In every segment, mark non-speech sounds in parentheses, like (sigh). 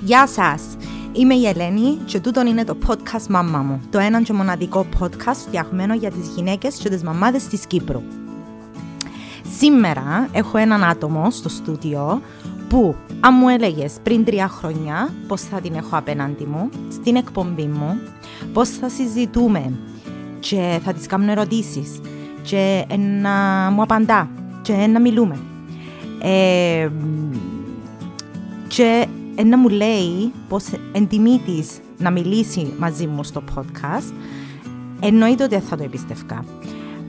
Γεια σας! Είμαι η Ελένη και τούτο είναι το podcast «Μαμά μου», το έναν και μοναδικό podcast φτιαγμένο για τις γυναίκες και τις μαμάδες της Κύπρου. Σήμερα έχω έναν άτομο στο στούντιο που αν μου έλεγες πριν τρία χρόνια πώς θα την έχω απέναντι μου, στην εκπομπή μου, πώς θα συζητούμε και θα της κάνω ερωτήσεις και να μου απαντά και να μιλούμε. Ε, και να μου λέει πως εντιμή της να μιλήσει μαζί μου στο podcast, εννοείται ότι θα το εμπιστευκά.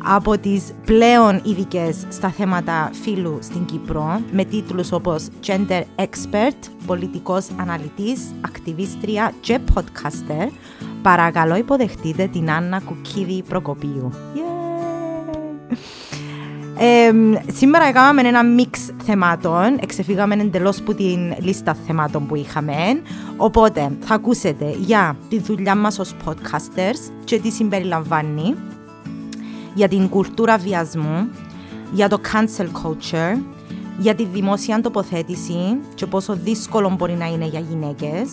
Από τις πλέον ειδικές στα θέματα φύλου στην Κύπρο, με τίτλους όπως Gender Expert, πολιτικός αναλυτής, ακτιβίστρια και podcaster, παρακαλώ υποδεχτείτε την Άννα Κουκίδη Προκοπίου. Yeah! Ε, σήμερα έκαναμε ένα μίξ θεμάτων, εξεφύγαμε εντελώς από την λίστα θεμάτων που είχαμε. Οπότε θα ακούσετε για τη δουλειά μας ως podcasters και τι συμπεριλαμβάνει, για την κουλτούρα βιασμού, για το cancel culture, για τη δημόσια τοποθέτηση και πόσο δύσκολο μπορεί να είναι για γυναίκες.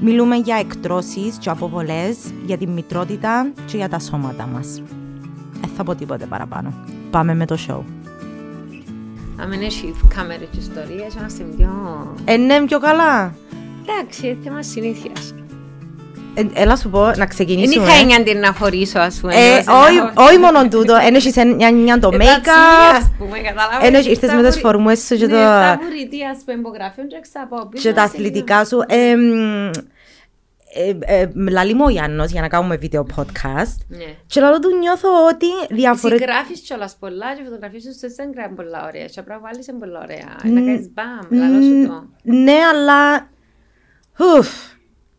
Μιλούμε για εκτρώσεις και αποβολές, για τη μητρότητα και για τα σώματα μας. Δεν θα πω τίποτε παραπάνω. Πάμε με το show. Αν έχει κάμερες και ιστορίες, είμαστε πιο... Ε, ναι, πιο καλά. Εντάξει, θέμα συνήθειας. Ε, έλα σου πω να ξεκινήσουμε. Δεν είχα έννοια την να χωρίσω, ας πούμε. Ε, όχι μόνο τούτο, ένοχες έννοια το make-up. ας πούμε, κατάλαβα. Ένοχες ήρθες με τις φορμές σου και Ναι, το... τα βουρητή, ας πούμε, υπογραφή, και εξαπώ πίσω. και τα σε λίγο. αθλητικά σου. Ε, μ, ε, ε, Λαλεί μου ο Γιάννος για να κάνουμε βίντεο podcast Ναι. και λαλό του νιώθω ότι Εσύ διαφορετικά γράφεις κιόλας πολλά και φωτογραφίες σου στο Instagram είναι πολλά ωραία. Και απλά βάλεις είναι πολλά ωραία. Να κάνεις μπαμ, λαλό σου το. Ναι, αλλά. Ουφ,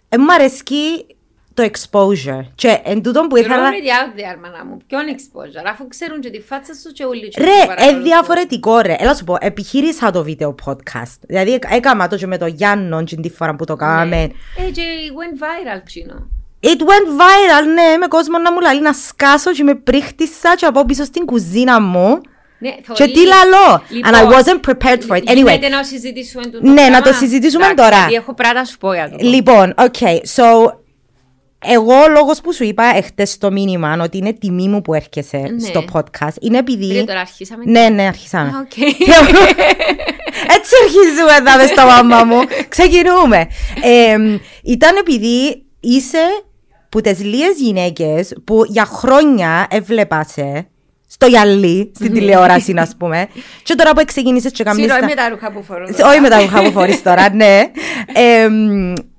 ε, μου αρέσκει το exposure. Και εν τούτον που You're ήθελα. already out there, μάνα μου. Ποιον exposure, αφού ξέρουν και τη φάτσα σου και όλοι. και που Ρε, ε, παρακολουθούν. διαφορετικό ρε. Έλα σου πω, επιχείρησα το βίντεο podcast. Δηλαδή, έκανα το και με το Γιάννο την τη φορά που το κάναμε. Ε, και went viral ψήνω. It went viral, ναι, με κόσμο να μου λέει να σκάσω και με πρίχτησα και από πίσω στην κουζίνα μου. Ναι, Και θωρεί. τι λαλώ. Λοιπόν, And I wasn't prepared for it. Anyway, Γίνεται να συζητήσουμε το Ναι, να πράγμα. το συζητήσουμε Εντάξει, τώρα. Γιατί έχω πράγματα να σου πω για το. Λοιπόν, ok, so εγώ λόγος που σου είπα εχθές στο μήνυμα ότι είναι τιμή μου που έρχεσαι Ναι. στο podcast είναι επειδή... Φίλε, τώρα αρχίσαμε. Ναι, ναι, αρχίσαμε. Α, οκ. (laughs) Έτσι αρχίζουμε εδώ μες στο μάμα μου. Ξεκινούμε. Ε, ήταν επειδή είσαι που τις λίγες γυναίκες που για χρόνια έβλεπα σε στο γυαλί, στην τηλεόραση, να πούμε. Και τώρα που ξεκίνησες και καμνείς Συγγνώμη τα- με τα ρούχα που φορώ. σε- Όχι με τα ρούχα που φορείς τώρα, ναι. (laughs)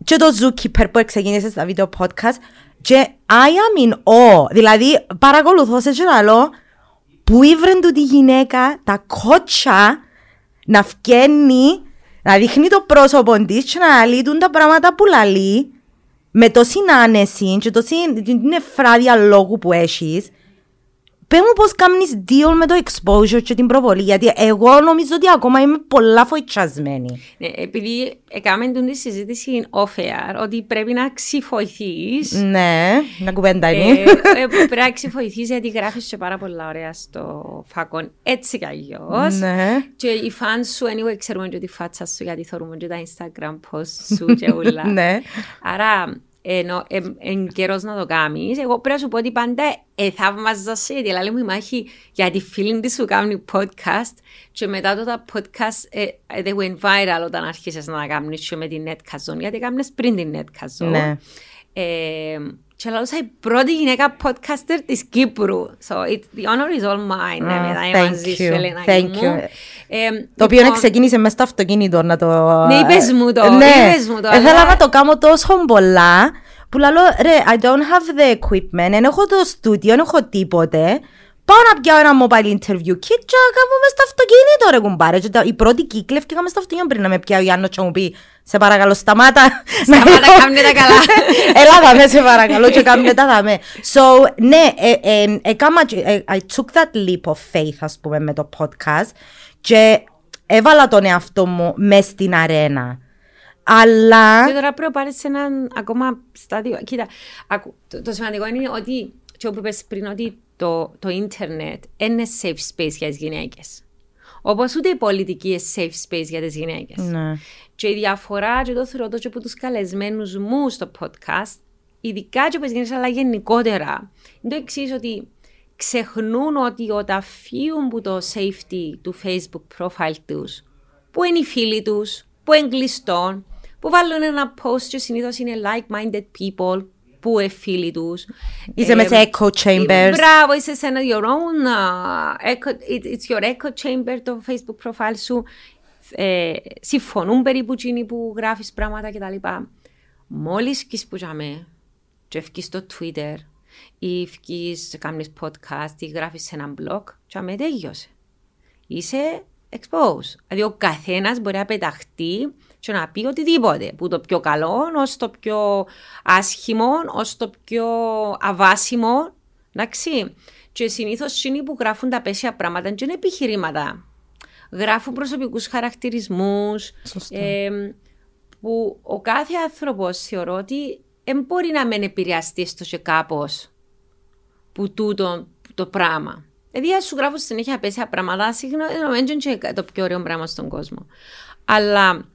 Εμ, και το Zookeeper που ξεκίνησε στα βίντεο podcast και I am in awe. Δηλαδή παρακολουθώ σε και λαλό που ήβρεν του τη γυναίκα τα κότσα να φκένει, να δείχνει το πρόσωπο της και να λύτουν τα πράγματα που λαλεί με τόση άνεση και τόση την εφράδια λόγου που έχεις Πες μου πώς κάνεις deal με το exposure και την προβολή, γιατί εγώ νομίζω ότι ακόμα είμαι πολλά φοητσιασμένη. Ναι, επειδή έκαμε την τη συζήτηση off-air, ότι πρέπει να ξυφοηθείς. Ναι, να κουβέντα Ε, είναι. ε, πρέπει να ξυφοηθείς γιατί γράφεις και πάρα πολλά ωραία στο φακόν έτσι κι αλλιώς. Ναι. Και οι φαν σου, anyway, ξέρουμε και τη φάτσα σου γιατί θεωρούμε και τα Instagram posts σου και όλα. (laughs) Ναι. Άρα, ενώ εν καιρός να το κάνεις, εγώ πρέπει να σου πω ότι πάντα ε, θαύμαζα σε, γιατί λέει μου η μάχη για τη φίλη της σου κάνει podcast και μετά το τα podcast ε, ε, they went viral όταν άρχισες να τα κάνεις και με την Netcast Zone, γιατί κάνεις πριν την Netcast Zone. Ναι. Ε, και λέω η πρώτη γυναίκα podcaster της Κύπρου. So it, the honor is all mine. Ah, να είμαι thank μαζί σου, you, Ελένακι thank μου. you. Ε, Το οποίο λοιπόν, ξεκίνησε μέσα στο αυτοκίνητο να το... Ναι, είπες μου το, Ναι, είπες μου το, Ήθελα αλλά- να το κάνω τόσο πολλά που λέω ρε, I don't have the equipment, δεν έχω το στούντιο, δεν έχω τίποτε. Πάω να πιάω ένα mobile interview kit και να κάνω μες στο αυτοκίνητο ρε κουμπάρε. Και τα- η πρώτη κύκλη έφτιαγα μες στο αυτοκίνητο πριν να με πιάω ο Γιάννος και να μου πει σε παρακαλώ σταμάτα. Σταμάτα, κάμνε τα καλά. (laughs) Έλα δαμε σε παρακαλώ και κάμνε τα δαμε. So, ναι, ε, ε, έκαμα και- ε, I took that leap of faith ας πούμε με το podcast και έβαλα τον εαυτό μου μες στην αρένα. Αλλά... Και τώρα πρέπει να πάρεις σε έναν ακόμα στάδιο. Κοίτα, ακού, το, το σημαντικό είναι ότι, και όπου είπες πριν, ότι το, το ίντερνετ είναι safe space για τις γυναίκες. Όπως ούτε η πολιτική είναι safe space για τις γυναίκες. Ναι. Και η διαφορά, και το θεωρώ το και από τους καλεσμένους μου στο podcast, ειδικά και από τις γυναίκες, αλλά γενικότερα, είναι το εξής ότι ξεχνούν ότι όταν φύγουν από το safety του Facebook profile τους, που είναι οι φίλοι τους, που είναι κλειστό, που βάλουν ένα post και συνήθως είναι like-minded people, που είναι φίλοι τους. Είσαι μέσα σε echo chambers. Μπράβο, είσαι σε ένα your own, uh, echo, it- it's your echo chamber το Facebook profile σου. Ε, συμφωνούν περίπου εκείνοι που γράφεις πράγματα κτλ. Μόλις βγεις που τζαμέ και βγεις στο Twitter ή βγεις, κάνεις podcast ή γράφεις σε ένα blog, τζαμέ τέλειωσε. Είσαι exposed. Δηλαδή ο καθένας μπορεί να πεταχτεί και να πει οτιδήποτε. Που το πιο καλό ως το πιο άσχημο, ως το πιο αβάσιμο. Εντάξει. Και συνήθως εκείνοι που γράφουν τα πέσια πράγματα δεν είναι επιχειρήματα. Γράφουν προσωπικούς χαρακτηρισμούς. Σωστά. που ο κάθε άνθρωπος θεωρώ ότι δεν μπορεί να μην επηρεαστεί στο και κάπως που τούτο το πράγμα. Δηλαδή, αν σου γράφω συνέχεια πέσια πράγματα, συγγνώμη, δεν είναι το πιο ωραίο πράγμα στον κόσμο. Αλλά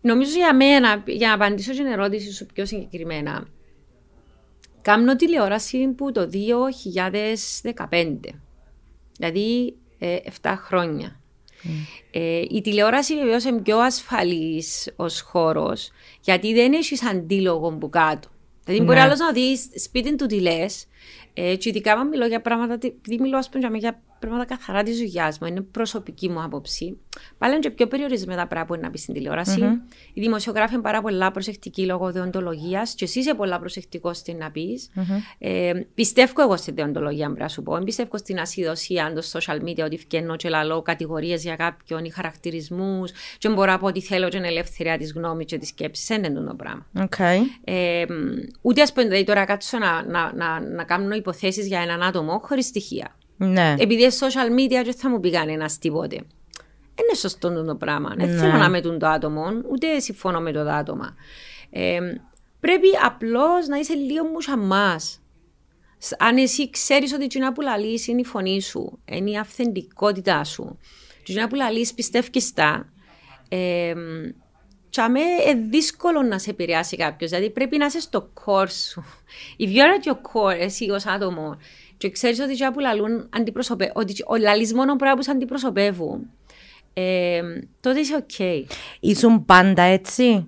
νομίζω για μένα, για να απαντήσω στην ερώτηση σου πιο συγκεκριμένα, κάνω τηλεόραση που το 2015. Δηλαδή, ε, 7 χρόνια. Ε, η τηλεόραση βεβαίως είναι πιο ασφαλής ως χώρος, γιατί δεν έχεις αντίλογο που κάτω. Δηλαδή, μπορεί Ναι. άλλος να δεις σπίτι του τι λες, ε, και ειδικά αν μιλώ για πράγματα, τι- επειδή μιλώ ας πούμε, για πράγματα καθαρά της δουλειά μου, είναι προσωπική μου άποψη. Πάλι είναι και πιο περιορισμένα τα πράγματα που είναι να πεις στην τηλεόραση. Οι δημοσιογράφοι είναι πάρα πολλά προσεκτικοί λόγω δεοντολογίας, και εσύ είσαι πολλά προσεκτικός στην να πεις. Ε, πιστεύω εγώ στη δεοντολογία, πρέπει να σου πω. Δεν πιστεύω στην ασυδοσία το social media ότι βγαίνω και λαλώ κατηγορίες για κάποιον ή χαρακτηρισμούς, και μπορώ να πω ότι θέλω και την ελευθερία της γνώμης και της σκέψης. Δεν είναι το πράγμα. Οκ. Ε, ούτε ας πούμε δηλαδή, τώρα κάτσω να, να, να, να κάνω υποθέσεις για έναν άτομο χωρίς στοιχεία. Ναι. Επειδή είναι social media, δεν θα μου πει κανένας τίποτε. Είναι σωστό το πράγμα. Δεν Ναι. θέλω να μετούν το άτομο, ούτε συμφωνώ με το άτομα. Ε, πρέπει απλώς να είσαι λίγο μουσαμά. Αν εσύ ξέρεις ότι η που λαλείς είναι η φωνή σου, είναι η αυθεντικότητά σου, και η που λαλείς πιστεύεις τα, ε, τσαμέ είναι δύσκολο να σε επηρεάσει κάποιος. Δηλαδή πρέπει να είσαι στο core σου. If you're at your core, εσύ ως άτομο, και ξέρεις ότι οι που λαλούν αντιπροσωπε... ότι ο λαλείς μόνο πράγμα που σε αντιπροσωπεύουν, ε, τότε είσαι οκ. Ήσουν πάντα έτσι.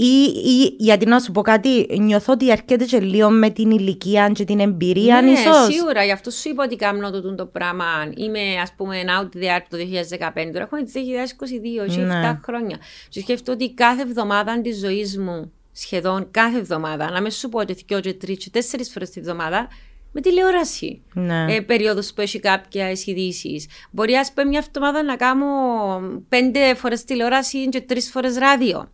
Ή, ή γιατί να σου πω κάτι, νιώθω ότι έρχεται και λίγο με την ηλικία και την εμπειρία, ναι, ίσως. σίγουρα, γι' αυτό σου είπα ότι κάνω το, το πράγμα. Είμαι, ας πούμε, out there το 2015, τώρα έχουμε το 2022, έχει Ναι. 7 χρόνια. Και σκέφτομαι ότι κάθε εβδομάδα της ζωής μου, σχεδόν κάθε εβδομάδα, να μην σου πω ότι δυο και τρεις και τέσσερις φορές τη εβδομάδα, με τηλεόραση. Ναι. Ε, περίοδος που έχει κάποιε ειδήσει. Μπορεί, ας πούμε, μια εβδομάδα να κάνω πέντε φορές τηλεόραση και τρεις φορές ράδιο.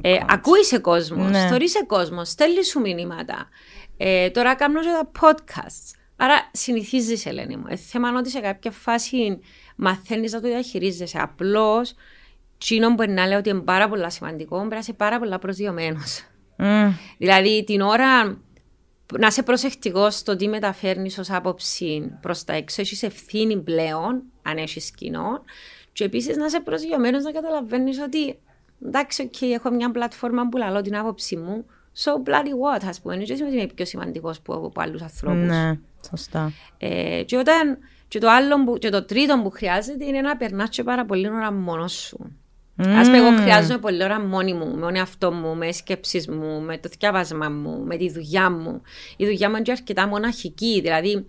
Ε, ακούεις σε κόσμος, Ναι. ναι. σε κόσμος, στέλνεις σου μηνύματα. Ε, τώρα κάνω και τα podcasts. Άρα συνηθίζεσαι, Ελένη μου. Ε, θέμα είναι ότι σε κάποια φάση μαθαίνεις να το διαχειρίζεσαι. Απλώς, τσίνο μπορεί να λέω ότι είναι πάρα πολύ σημαντικό, πρέπει να είσαι πάρα πολύ προσδιομένος. Μμ. Δηλαδή την ώρα να είσαι προσεκτικός στο τι μεταφέρνεις ως άποψη προς τα έξω, έχεις ευθύνη πλέον, αν έχεις κοινό. Και επίσης να είσαι προσγειωμένος να καταλαβαίνεις ότι εντάξει, οκ, έχω μια πλατφόρμα που λαλώ την άποψη μου. So bloody what, ας πούμε. Δεν σημαίνει ότι είμαι πιο σημαντικός που από άλλους ανθρώπους. Ναι, σωστά. Ε, και, όταν, και, το άλλο που, και το τρίτο που χρειάζεται είναι να περνάς και πάρα πολύ ώρα μόνος σου. Α πούμε, εγώ χρειάζομαι πολλή ώρα μόνη μου, με τον εαυτό μου, με σκέψεις μου, με το διάβασμα μου, με τη δουλειά μου. Η δουλειά μου είναι και αρκετά μοναχική. Δηλαδή,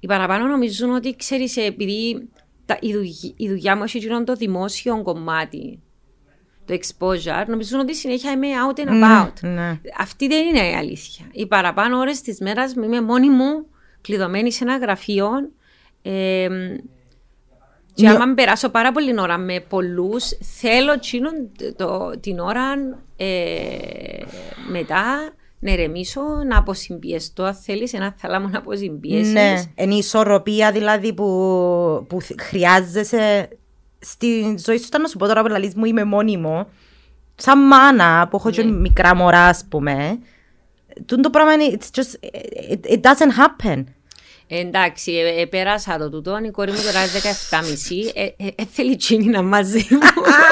οι παραπάνω νομίζουν ότι ξέρεις, επειδή τα, η, δουλειά, η δουλειά μου έχει εκείνο το δημόσιο κομμάτι, το exposure, νομίζουν ότι συνέχεια είμαι out and about. Ναι. Αυτή δεν είναι η αλήθεια. Οι παραπάνω ώρες της μέρας μου είμαι μόνη μου, κλειδωμένη σε ένα γραφείο. Ε, και Ναι. άμα περάσω πάρα πολύ ώρα με πολλούς, θέλω τσίνον το, την ώρα ε, μετά να ερεμήσω, να αποσυμπιεστώ. Αν θέλεις ένα θάλαμο να αποσυμπιέσεις. Ναι, είναι η ισορροπία δηλαδή που, που θ- χρειάζεσαι στη ζωή σου. Ήταν να σου πω τώρα που λαλείς μου είμαι μόνιμο. Σαν μάνα που έχω και μικρά μωρά ας πούμε. Τούτο το πράγμα είναι, it's just, it, it doesn't happen. Εντάξει, ε, ε, πέρασα το τούτο. Η κόρη μου τώρα είναι 17,5. Ε, ε, ε, θέλει τσίνη να μαζί μου.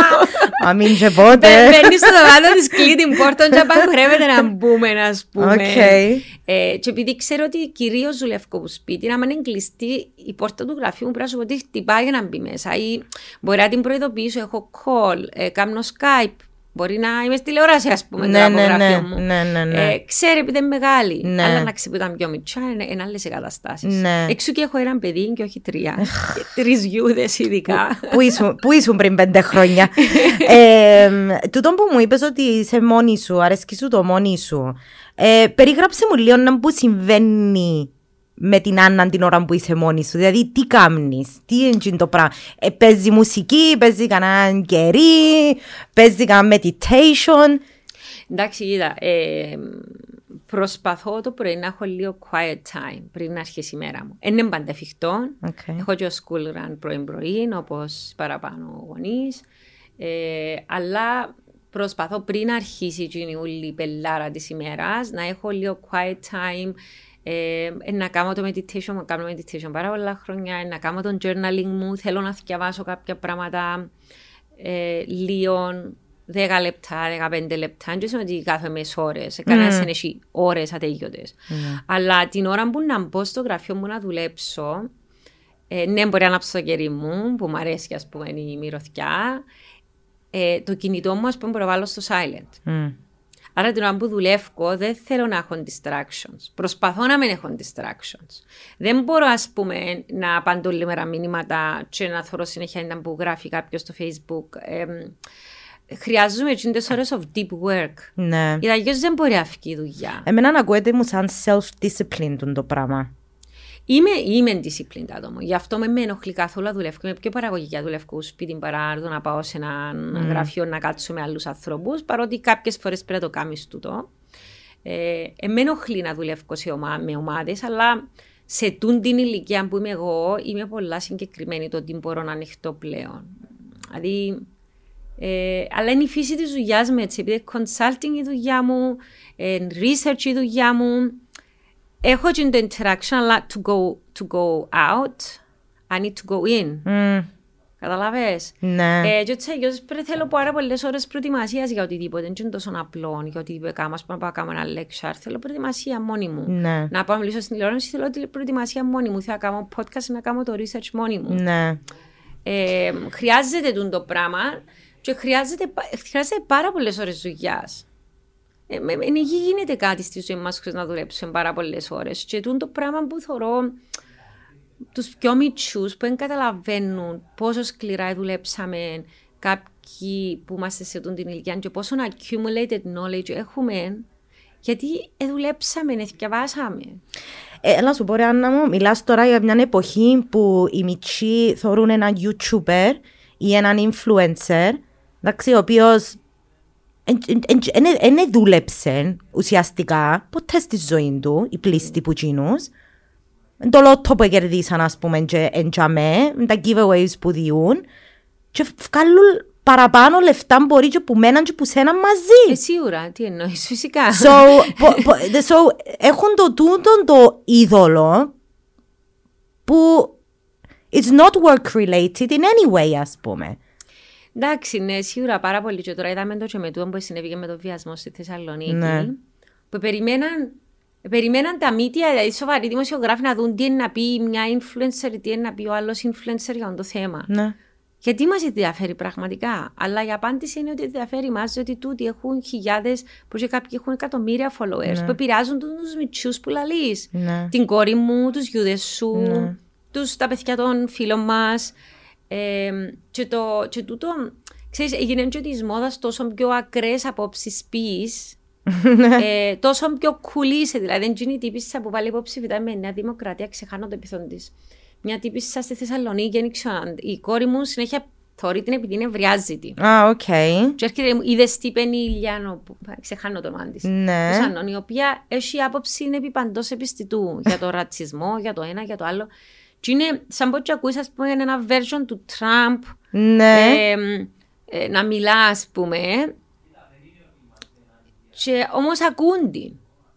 (laughs) Αμήν και πότε. Μπαίνει στο δωμάτιο της κλείνει την πόρτα και απαγορεύεται να μπούμε, α πούμε. Okay. Ε, και επειδή ξέρω ότι κυρίως δουλεύω από σπίτι, να είναι κλειστή η πόρτα του γραφείου μου, πρέπει να σου πω ότι χτυπάει για να μπει μέσα. Ή μπορεί να την προειδοποιήσω, έχω call, ε, κάνω Skype. Μπορεί να είμαι στη τηλεόραση, ας πούμε, Ναι, το ναι, απογραφείο ναι, μου. ναι, ναι, ναι. Ε, ξέρει επειδή είναι μεγάλη. Ναι. Αλλά να ξέρει που ήταν πιο μικρά, είναι, είναι άλλες εγκαταστάσεις. Ναι. Εξού και έχω ένα παιδί και όχι τρία. Τρεις γιούδες ειδικά. Πού ήσουν, πού ήσουν πριν πέντε χρόνια. (laughs) ε, τούτο που μου είπες ότι είσαι μόνη σου, αρέσκει σου το μόνη σου. Ε, περιγράψε μου λίγο να που συμβαίνει με την Άννα την ώρα που είσαι μόνη σου. Δηλαδή, τι κάνεις, τι είναι το πράγμα. Ε, παίζει μουσική, παίζει κανένα κερί, παίζει κανένα meditation. Εντάξει, είδα. Ε, προσπαθώ το πρωί να έχω λίγο quiet time πριν να αρχίσει η μέρα μου. Δεν είναι πάντα εφικτό. Okay. Έχω και ο school run πρωί-πρωί, όπως παραπάνω γονείς. Ε, αλλά προσπαθώ πριν αρχίσει η όλη η πελάρα της ημέρας να έχω λίγο quiet time. Ε, ε, να κάνω το meditation, να κάνω meditation πάρα πολλά χρόνια, ε, να κάνω το journaling μου, θέλω να διαβάσω κάποια πράγματα ε, λίγο 10 λεπτά, 15 λεπτά, δεν είναι ότι κάθε μες ώρες, κανένας δεν έχει ώρες ατέλειωτες. Αλλά την ώρα που να μπω στο γραφείο μου να δουλέψω, ε, ναι, μπορεί να ανάψω το κερί μου, που μου αρέσει, ας πούμε, η μυρωθιά, ε, το κινητό μου, ας πούμε, μπορώ να βάλω στο silent. Mm. Άρα την ώρα που δουλεύω δεν θέλω να έχω distractions. Προσπαθώ να μην έχω distractions. Δεν μπορώ ας πούμε να απαντώ όλη μέρα μηνύματα και να θωρώ συνέχεια ένα που γράφει κάποιος στο facebook. Ε, χρειάζομαι τις ώρες of deep work. Ναι. Γιατί αλλιώς δεν μπορεί να φύγει η δουλειά. Εμένα να ακούεται μου σαν self-discipline τούτο το πράγμα. Είμαι, είμαι disciplined άτομο. Γι' αυτό με με ενοχλεί καθόλου να δουλεύω. Είμαι πιο παραγωγική δουλεύω στο σπίτι παρά το να πάω σε ένα γραφείο να κάτσω με άλλους ανθρώπους. Παρότι κάποιες φορές πρέπει να το κάνεις τούτο. Ε, ε, με ενοχλεί να δουλεύω σε ομα, με ομάδες, αλλά σε τούν την ηλικία που είμαι εγώ, είμαι πολλά συγκεκριμένη το ότι μπορώ να ανοιχτώ πλέον. Δηλαδή, ε, αλλά είναι η φύση της δουλειάς μου έτσι. Επειδή consulting η δουλειά μου, ε, research η δουλειά μου, έχω και το interaction, αλλά to go, to go out, I need to go in. Mm. Καταλαβες. Ναι. Ε, και έτσι αλλιώς πρέπει θέλω πάρα πολλές ώρες προετοιμασίας για οτιδήποτε. Δεν είναι τόσο απλό για οτιδήποτε κάνω. Ας πούμε να πάω να κάνω ένα lecture. Θέλω προετοιμασία μόνη μου. Ναι. Να πάω να μιλήσω στην τηλεόραση. Θέλω τη προετοιμασία μόνη μου. Θέλω να κάνω podcast να κάνω το research μόνη μου. Ναι. Ε, χρειάζεται τούτο το πράγμα και χρειάζεται, χρειάζεται πάρα πολλές ώρες δουλειάς. Ε, με, εν υγιή γίνεται κάτι στη ζωή μας χωρίς να δουλέψουμε πάρα πολλές ώρες. Και τούτο το πράγμα που θεωρώ τους πιο μητσούς που δεν καταλαβαίνουν πόσο σκληρά δουλέψαμε κάποιοι που είμαστε σε αυτήν την ηλικία και πόσο accumulated knowledge έχουμε γιατί δουλέψαμε, διαβάσαμε. Ε, έλα σου πω ρε Άννα μου, μιλάς τώρα για μια εποχή που οι μητσοί θεωρούν έναν YouTuber ή έναν influencer, εντάξει, ο οποίος δεν δούλεψε ουσιαστικά ποτέ στη ζωή του, οι πλήστοι που τσίνους. Το λότο που κερδίσαν, ας πούμε, και εντιαμέ, τα giveaways που διούν και βγάλουν παραπάνω λεφτά μπορεί και που μέναν και που σέναν μαζί. Ε, σίγουρα, τι εννοείς, φυσικά. So, (laughs) πο, πο, so έχουν το τούτο το είδωλο που it's not work related in any way, ας πούμε. Εντάξει, ναι, σίγουρα πάρα πολύ. Και τώρα είδαμε το και με τούτο που συνέβη και με το βιασμό στη Θεσσαλονίκη. Ναι. Που περιμέναν, περιμέναν τα μύτια, δηλαδή σοβαροί δημοσιογράφοι να δουν τι είναι να πει μια influencer, τι είναι να πει ο άλλος influencer για το θέμα. Ναι. Γιατί μας ενδιαφέρει πραγματικά; Αλλά η απάντηση είναι ότι ενδιαφέρει μας, ότι τούτοι έχουν χιλιάδες, που και κάποιοι έχουν εκατομμύρια followers, που επηρεάζουν του μιτσιού που λαλείς. Ναι. Την κόρη μου, τους γιούες σου, Ναι. τους, τα παιδιά των φίλων μας. Ε, και, το, και τούτο, ξέρεις, έγινε και της μόδας τόσο πιο ακραίες απόψεις πεις, (laughs) ε, τόσο πιο κουλήσε, δηλαδή δεν είναι η τύπισσα που βάλει υποψηφιότητα με Νέα Δημοκρατία, ξεχάνω το επίθετόν της. Μια τύπισσα στη Θεσσαλονίκη, δεν ξέρω, η κόρη μου συνέχεια θωρεί την επειδή είναι νευριάζει τη. Α, οκ. Και έρχεται, μου, είδε τι είπε η Ιλιάνο, που- ξεχάνω το όνομα της. Ναι. Σανών, η οποία έχει άποψη είναι επί παντός επιστητού για το ρατσισμό, για το ένα, για το άλλο. Και είναι σαν πως και ακούεις, ας πούμε, ένα version του Τραμπ Ναι. ε, ε, να μιλά, ας πούμε. Και όμως ακούνται.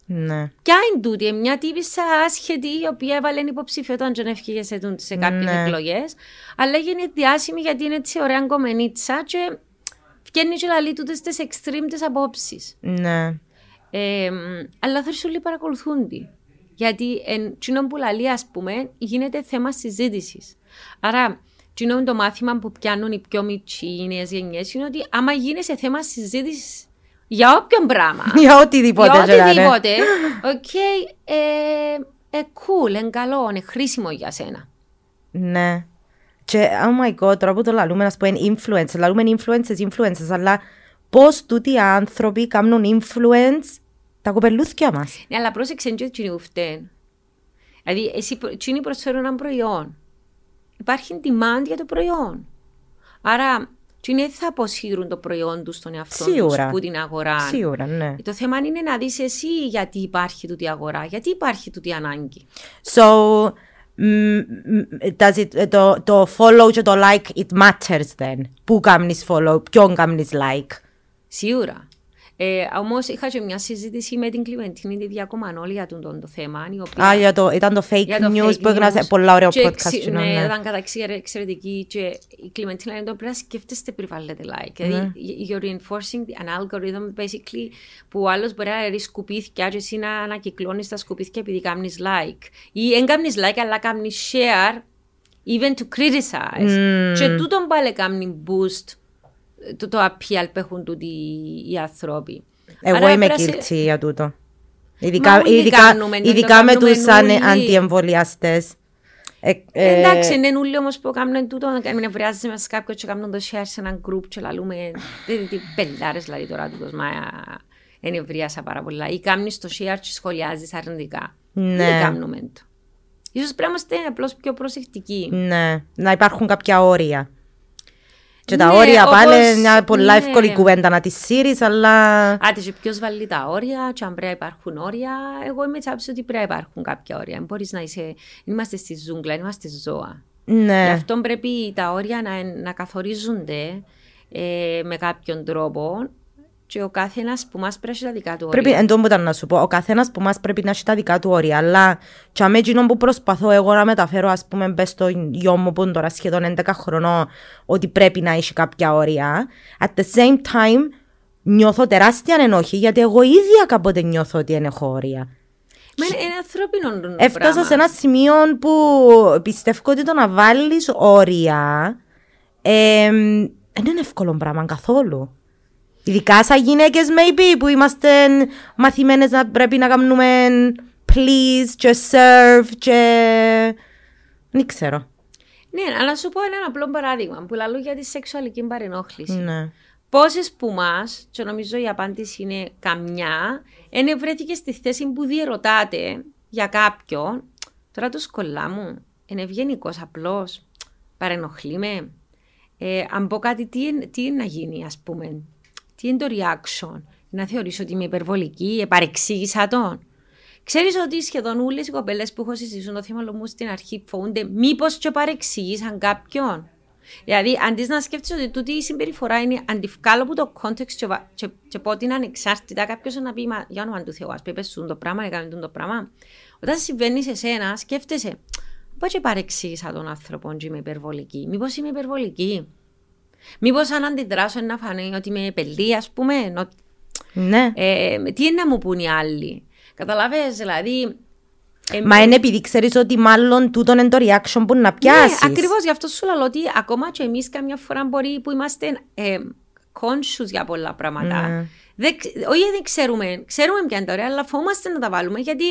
Ναι. Ποια είναι τούτη, ε, μια τύπησα άσχετη η οποία έβαλε υποψήφιο όταν δεν σε, σε κάποιες Ναι. εκλογές. Αλλά έγινε διάσημη γιατί είναι έτσι ωραία κομμενίτσα και βγαίνει και λαλεί τούτες τις extreme τις απόψεις. Ναι. Ε, αλλά θα όλοι παρακολουθούν τη. Γιατί εν τζείνον που λαλεί, ας πούμε, γίνεται θέμα συζήτησης. Άρα, τζείνον το μάθημα που πιάνουν οι πιο μικροί, οι νέες γενιές, είναι ότι άμα γίνεις θέμα συζήτησης για όποιον πράγμα, (laughs) Για οτιδήποτε. για και να είναι. οτιδήποτε, (laughs) οκ, ε, ε, cool, είναι καλό, είναι χρήσιμο για σένα. Ναι. Και, oh my god, τώρα που το λαλούμε, να πούμε influencers, λαλούμε influencers, influencers, αλλά πώς τούτοι οι άνθρωποι κάνουν influence τα κοπελούθια μας. Ναι, αλλά πρόσεξε και τσινοί που φταίνουν. Δηλαδή, εσύ, προ- τσινοί προσφέρουν ένα προϊόν. Υπάρχει demand για το προϊόν. Άρα, τσινοί δεν θα αποσύρουν το προϊόν τους στον εαυτό Σίγουρα. τους που την αγορά. Σίγουρα, ναι. Το θέμα είναι να δεις εσύ γιατί υπάρχει τούτη αγορά, γιατί υπάρχει τούτη ανάγκη. So, mm, mm, does it, το, το follow και το like, it matters then. Πού κάνεις follow, ποιον κάνεις like. Σίγουρα. Ε, Όμως είχα και μια συζήτηση με την Κλιμεντίνη τη Διακομανόλη για τον το θέμα. Η οποία... Α, για το, ήταν το fake για το news fake που έγινε news. σε πολλά ωραίο Και podcast. εξι- κοινό, Ναι, ναι. ήταν καταξύ εξαιρετική και η Κλιμεντίνα λέει το πρέπει να σκέφτεστε πριν βάλετε like. Δηλαδή, you're reinforcing an algorithm basically που ο άλλος μπορεί να ρίξει σκουπίθια και εσύ να ανακυκλώνεις τα σκουπίθια επειδή κάνεις like. Ή δεν κάνεις like αλλά κάνεις share even to criticize. Και τούτον πάλι κάνει boost το, το appeal που έχουν τούτοι οι άνθρωποι. Εγώ Άρα είμαι πρέπει να σε- guilty για τούτο. Ειδικά, όλοι ειδικά, κάνουμε, ναι, το ειδικά με κάνουμε τους αν, όλοι. αντιεμβολιαστές. Ε, ε, Εντάξει, είναι όλοι όμως που κάνουν τούτο, να κάνουν ευρεάζει μας κάποιον και κάνουν το share σε έναν group και λαλούμε, δεν τι πελάρες δηλαδή τώρα του κόσμου, είναι ευρίασα πάρα πολλά. Ή κάνεις το share και σχολιάζεις αρνητικά. Ναι. Δεν κάνουμε το. Ίσως πρέπει να είμαστε απλώς πιο προσεκτικοί. Ναι, να υπάρχουν κάποια όρια. Και τα Ναι, όρια πάλι όπως- είναι μια πολλά ναι. εύκολη κουβέντα να τη σύρεις, αλλά... Άτε και ποιος βάλει τα όρια και αν πρέπει να υπάρχουν όρια, εγώ είμαι τσάψη ότι πρέπει να υπάρχουν κάποια όρια. Δεν μπορείς να είσαι, είμαστε στη ζούγκλα, είμαστε ζώα. Γι' Ναι, αυτό πρέπει τα όρια να, να καθορίζονται ε, με κάποιον τρόπο και ο κάθε ένα που μας πρέπει τα δικά του όρια. πρέπει, εν τω που ήταν να σου πω, ο καθένας που μας πρέπει να έχει τα δικά του όρια, αλλά και αμέ εκείνο που προσπαθώ εγώ να μεταφέρω, ας πούμε, μπες στο γιο μου που είναι τώρα σχεδόν 11 χρονών, ότι πρέπει να έχει κάποια όρια, at the same time νιώθω τεράστια ενόχη, γιατί εγώ ίδια κάποτε νιώθω ότι δεν έχω όρια. Μα είναι, είναι ανθρώπινο το Έφτασα πράγμα. σε ένα σημείο που πιστεύω ότι το να βάλεις όρια ε, δεν είναι εύκολο πράγμα καθόλου. Ειδικά σαν γυναίκες maybe που είμαστε μαθημένες να πρέπει να κάνουμε please και serve και... Δεν ξέρω. Ναι, αλλά να σου πω ένα απλό παράδειγμα που λαλού για τη σεξουαλική παρενόχληση. Ναι. Πόσες που μας, και νομίζω η απάντηση είναι καμιά, είναι βρέθηκε στη θέση που διερωτάτε για κάποιον, τώρα το σκολά μου, είναι ευγενικός απλώ, παρενοχλεί με. Ε, αν πω κάτι, τι, είναι- τι είναι να γίνει, ας πούμε, τι είναι το reaction, να θεωρήσω ότι είμαι υπερβολική, επαρεξήγησα τον. Ξέρεις ότι σχεδόν όλες οι κοπέλες που έχω συζητήσουν το θέμα μου στην αρχή φοβούνται μήπως και παρεξήγησαν κάποιον. Δηλαδή, αντί να σκέφτεσαι ότι τούτη η συμπεριφορά είναι αντιφκάλω από το context και, βα- και, και πω ότι είναι ανεξάρτητα, κάποιος να πει Μα, για όνομα του Θεού, ας πει, πες σου το πράγμα, έκανε το πράγμα. Όταν συμβαίνει σε σένα, σκέφτεσαι, Πώ και παρεξήγησα τον άνθρωπο και είμαι υπερβολική. Μήπως είμαι υπερβολική; Μήπως αν αντιδράσω να φανεί ότι είμαι πελή, ας πούμε. ενώ- Ναι. Ε, τι είναι να μου πούν οι άλλοι; Καταλαβες, δηλαδή. ε, Μα είναι επειδή ξέρεις ότι μάλλον τούτον είναι το reaction που να πιάσεις. Ναι, ακριβώς γι' αυτό σου λέω ότι ακόμα και εμείς καμιά φορά μπορεί που είμαστε ε, conscious για πολλά πράγματα. Ναι. Δεν, ξ- όχι δεν ξέρουμε, ξέρουμε ποια είναι τα ωραία, αλλά φοβόμαστε να τα βάλουμε γιατί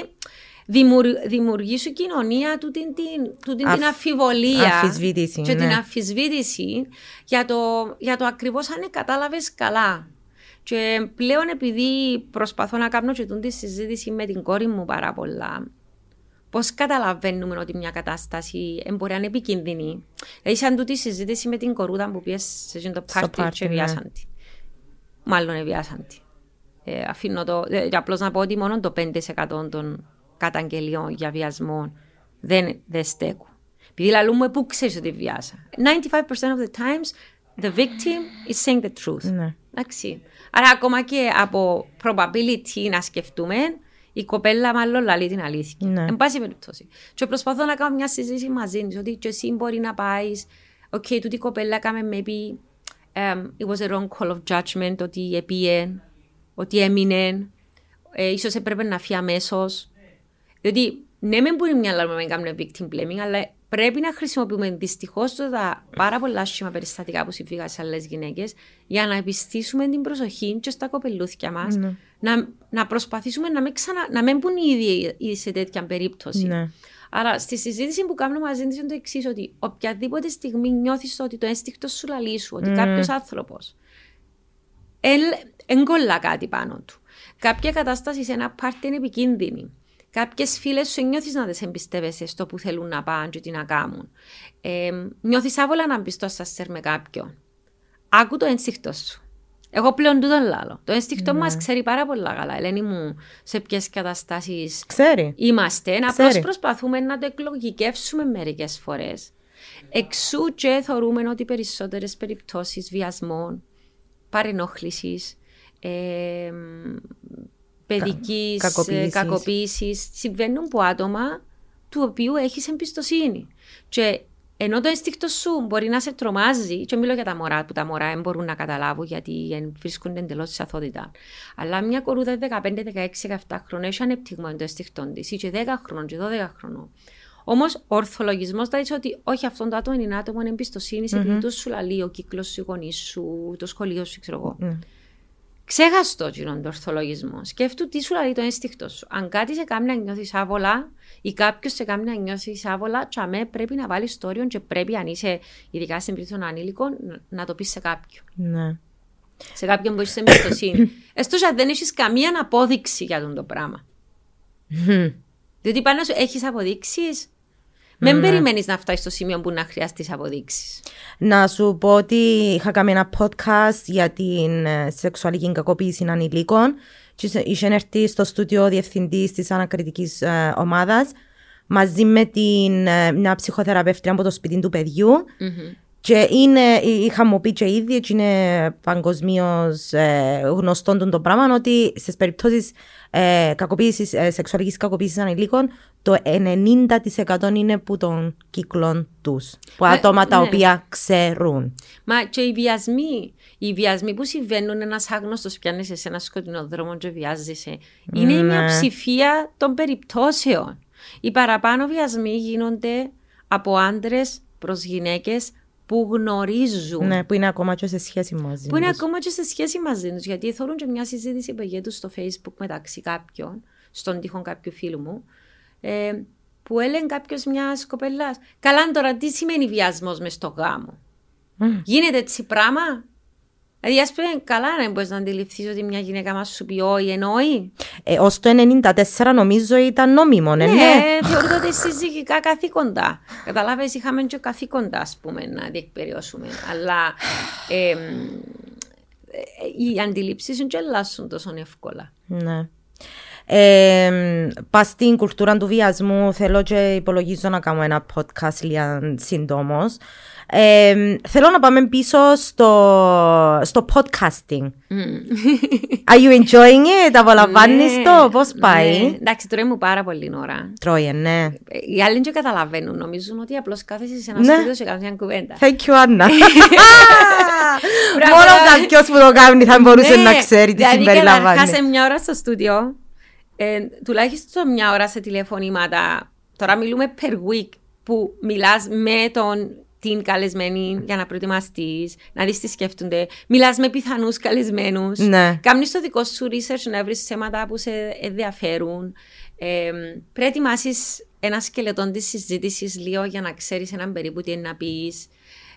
δημιουργ- δημιουργεί σου κοινωνία του την, την, του την, την Αφ- αμφιβολία αμφισβήτηση, και την ναι. αμφισβήτηση για το, για το ακριβώς αν κατάλαβες καλά. Και πλέον επειδή προσπαθώ να κάνω και τούτη συζήτηση με την κόρη μου πάρα πολλά, Πώς καταλαβαίνουμε ότι μια κατάσταση ε, μπορεί να είναι επικίνδυνη; Δηλαδή, σαν τούτη συζήτηση με την κορούδα που πιες σε εκείνο το Στο πάρτι πάρτι, και ναι. βιάσαν τη. Μάλλον εβιάσαν τη. Ε, αφήνω το, ε, απλώς να πω ότι μόνο το 5% των καταγγελιών για βιασμό δεν, δεν στέκουν. Επειδή λαλούμε πού ξέρεις ότι βιάσα; 95% of the times the victim is saying the truth. Ναι. Εντάξει. Άρα ακόμα και από probability να σκεφτούμε, η κοπέλα μάλλον λαλεί την αλήθεια. Ναι. Εν πάση περιπτώσει. Και προσπαθώ να κάνω μια συζήτηση μαζί της, ότι και εσύ μπορεί να πάεις. OK, okay, τούτη η κοπέλα έκαμε maybe um, it was a wrong call of judgment, ότι επήε, ότι έμεινε, ε, ίσως έπρεπε να φύγει αμέσως. Διότι ναι, μεν μπορεί μια λάρμα να κάνουμε victim blaming, αλλά πρέπει να χρησιμοποιούμε δυστυχώς τα πάρα πολλά άσχημα περιστατικά που συμβήκαν σε άλλες γυναίκες για να επιστήσουμε την προσοχή και στα κοπελούθια μας. Ναι. Να, να προσπαθήσουμε να μην, ξανα, να μην μπουν οι ίδιοι σε τέτοια περίπτωση. Ναι. Άρα στη συζήτηση που κάνουμε μαζί της είναι το εξής, ότι οποιαδήποτε στιγμή νιώθεις ότι το ένστικτο σου λαλεί σου, ότι Mm. κάποιος άνθρωπος εγκολλά κάτι πάνω του. Κάποια κατάσταση σε ένα πάρτι είναι επικίνδυνη. Κάποιες φίλες σου νιώθεις να τις εμπιστεύεσαι στο που θέλουν να πάνε και τι να κάνουν. Ε, νιώθεις άβολα να μπεις στο ασασέρ με κάποιον. Άκου το ένστικτο σου. Εγώ πλέον τούτον λάλο. Το ένστικτο Ναι. μας ξέρει πάρα πολλά καλά. Ελένη μου, σε ποιες καταστάσεις Ξέρει. είμαστε. Απλώς Ξέρει. προσπαθούμε να το εκλογικεύσουμε μερικές φορές. Εξού και θεωρούμε ότι περισσότερες περιπτώσεις βιασμών, παρενόχλησης, ε, παιδικής κακοποίησης. κακοποίησης συμβαίνουν από άτομα του οποίου έχεις εμπιστοσύνη. Και ενώ το ένστικτο σου μπορεί να σε τρομάζει, και μιλώ για τα μωρά που τα μωρά δεν μπορούν να καταλάβουν γιατί εν- βρίσκονται εντελώς σε αθότητα. Αλλά μια κορούδα 15, 16, 17 χρόνων έχει ανεπτυγμένο το ένστικτο της, ή και 10 χρόνων, και 12 χρόνων. Όμως ο ορθολογισμός θα πει ότι όχι, αυτό το άτομο είναι άτομο εμπιστοσύνης, επειδή του σου λαλεί ο κύκλος σου, οι γονείς σου, το σχολείο σου, ξέρω εγώ. Mm. Ξέχαστο γίνον το ορθολογισμό. Σκέφτου τι σου λέει το ένστικτο σου. Αν κάτι σε κάνει να νιώθεις άβολα ή κάποιος σε κάνει να νιώθεις άβολα, τσαμέ πρέπει να βάλεις το όριο και πρέπει, αν είσαι ειδικά στην περίπτωση των ανήλικων, να- να το πεις σε κάποιον. Ναι. Σε κάποιον που έχεις εμπιστοσύνη. (coughs) Έστω και αν δεν έχεις καμία απόδειξη για τον το πράγμα. Διότι πάνω σου έχεις αποδείξεις. Μην περιμένεις να φτάσεις στο σημείο που να χρειαστείς αποδείξεις. Να σου πω ότι είχα κάνει ένα podcast για την ε, σεξουαλική κακοποίηση ανηλίκων και είχε- είχε έρθει στο στούντιο ο διευθυντής της ανακριτικής ε, ομάδας μαζί με την, ε, μια ψυχοθεραπεύτρια από το σπίτι του παιδιού. Και είναι, είχα μου πει και ήδη και είναι παγκοσμίως γνωστό τον το πράγμα ότι στις περιπτώσεις ε, κακοποίησης, ε, σεξουαλικής κακοποίησης ανηλίκων το 90% είναι που των κύκλων τους. Που Ναι, άτομα τα ναι. οποία ξέρουν. Μα και οι βιασμοί, οι βιασμοί που συμβαίνουν, ένας άγνωστος πιάνει σε ένα σκοτεινό δρόμο και βιάζεσαι, είναι η Ναι. μειοψηφία των περιπτώσεων. Οι παραπάνω βιασμοί γίνονται από άντρες προς γυναίκες που γνωρίζουν. Ναι, που είναι ακόμα και σε σχέση μαζί Που είναι τους. ακόμα και σε σχέση μαζί τους. Γιατί θέλουν και μια συζήτηση που γίνεται στο Facebook μεταξύ κάποιων, στον τοίχο κάποιου φίλου μου, ε, που έλεγε κάποιος μιας κοπελά. Καλά, τώρα τι σημαίνει βιασμός μες στο γάμο; Μμ. Γίνεται έτσι πράγμα; Δηλαδή, ας πούμε, καλά να μπορείς να αντιληφθείς ότι μια γυναίκα μας σου πει όχι, εννοεί. Ε, ως το 94 νομίζω ήταν νόμιμο, ναι. Ναι, ναι. θεωρούνται ότι συζυγικά καθήκοντα. Καταλάβει, είχαμε και καθήκοντα, ας πούμε, να διεκπαιριώσουμε. Αλλά ε, ε, οι αντιλήψεις δεν αλλάσουν τόσο εύκολα. Ναι. Ε, πας στην κουλτούρα του βιασμού θέλω και υπολογίζω να κάνω ένα podcast λίγα σύντομος. Ε, θέλω να πάμε πίσω στο, στο podcasting. Are you enjoying it? Απολαμβάνεις Ναι, το; Πώς πάει; ναι. Εντάξει, τρώει μου πάρα πολύ ώρα. Τρώει, ναι. Ε, Οι άλλοι δεν καταλαβαίνουν. Νομίζουν ότι απλώς κάθεσαι σε ένα Ναι. στούντιο και κάνει μια κουβέντα. Thank you, Anna. (laughs) Μπράβο. Μόνο κάποιος που το κάνει θα μπορούσε Ναι, να ξέρει τι δηλαδή, συμπεριλαμβάνει. καταρχάς, σε μια ώρα στο στούντιο, ε, τουλάχιστον μια ώρα σε τηλεφωνήματα. Τώρα μιλούμε per week που μιλάς με τον την καλεσμένη για να προετοιμαστείς, να δεις τι σκέφτονται. Μιλάς με πιθανούς καλεσμένους. Ναι. Κάνει το δικό σου research να βρεις θέματα που σε ενδιαφέρουν. Ε, πρέπει να ετοιμάσεις ένα σκελετό της συζήτησης λίγο για να ξέρεις έναν περίπου τι είναι να πεις.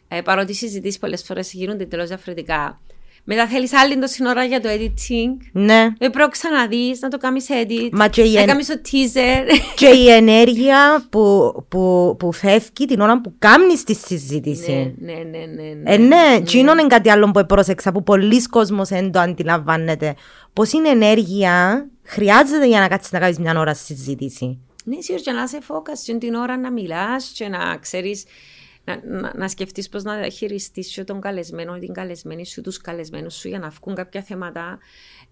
Ε, παρότι οι συζητήσεις πολλές φορές γίνονται τελώς διαφορετικά. Μετά θέλεις άλλη το σύνορα για το editing; Ναι. Δεν πρέπει να ξαναδείς, να το κάνεις edit. Μα και η να εν- κάνεις το teaser. (laughs) και η (laughs) ενέργεια που, που, που φεύγει την ώρα που κάνεις τη συζήτηση. ναι, ναι, ναι, ναι, ναι. Ε, ναι, εκείνο είναι κάτι άλλο που πρόσεξα, που πολλοί κόσμος δεν το αντιλαμβάνεται. Πώς είναι ενέργεια χρειάζεται για να κάτσεις να κάνεις μια ώρα συζήτηση. Ναι, σίγουρα και να είσαι focus την ώρα να μιλάς και να ξέρεις να, να, να σκεφτείς πώς να χειριστείς και τον καλεσμένο ή την καλεσμένη σου, τους καλεσμένους σου για να βγουν κάποια θέματα.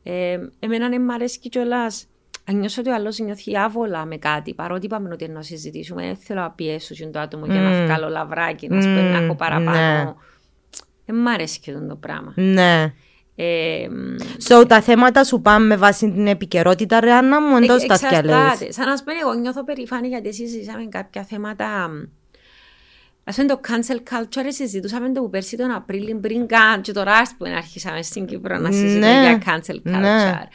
Ε, εμένα ναι, μ' αρέσει κιόλας αν νιώσω ότι ο άλλος νιώθει άβολα με κάτι, παρότι είπαμε ότι ενώ συζητήσουμε, δεν θέλω να πιέσω το άτομο για να βγάλω λαβράκι, να σπέρνω να έχω παραπάνω. Δεν μ' αρέσει και το πράγμα. Ναι. Ε, so, τα θέματα σου πάνε με βάση την επικαιρότητα, ρε Άννα μου, εντός τα σκιαλές. Σαν να σου εγώ νιώθω περήφανη γιατί συζητήσαμε κάποια θέματα Ας πούμε το cancel culture συζητούσαμε το πέρσι τον Απρίλιο πριν καν και τώρα ας πούμε αρχίσαμε στην Κύπρο να συζητούμε ναι, για cancel ναι. culture. Ναι.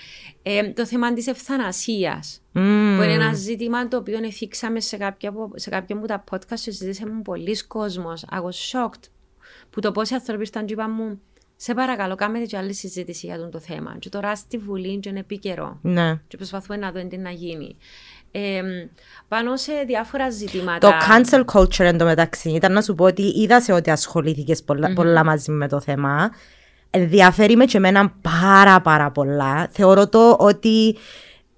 Ε, το θέμα της ευθανασίας mm. που είναι ένα ζήτημα το οποίο εφήξαμε σε κάποια, σε κάποια από τα podcast και συζήτησαμε πολλοί κόσμος. I was shocked που το πόσοι άνθρωποι ήρθαν και είπαν μου σε παρακαλώ, κάνετε και άλλη συζήτηση για το θέμα. Και τώρα στη Βουλή είναι επίκαιρο. Ναι. Και προσπαθούμε να δούμε τι να γίνει. Ε, πάνω σε διάφορα ζητήματα. Το cancel culture εντωμεταξύ ήταν να σου πω ότι είδα σε ότι ασχολήθηκες πολλά, mm-hmm. πολλά μαζί με το θέμα. Ενδιαφέρει με και εμένα πάρα πάρα πολλά. Θεωρώ το ότι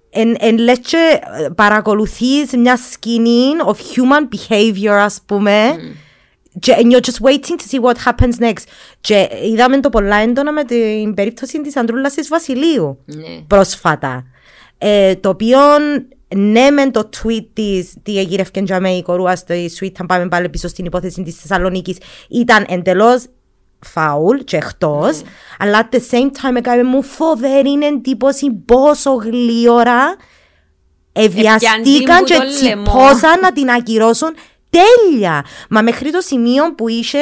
εν, εν λες και παρακολουθείς μια σκηνή of human behavior ας πούμε mm and you're just waiting to see what happens next. Και είδαμε το πολλά έντονα με την περίπτωση της Αντρούλας της Βασιλείου ναι. πρόσφατα. Ε, το οποίο ναι με το tweet της τι εγύρευκε για η κορούα στο tweet αν πάμε πάλι πίσω στην υπόθεση της Θεσσαλονίκης ήταν εντελώς φάουλ και εκτός, mm. αλλά at the same time έκανε μου φοβερή εντύπωση πόσο γλύωρα ευιαστήκαν και τσιπώσαν να την ακυρώσουν τέλεια. Μα μέχρι το σημείο που είχε.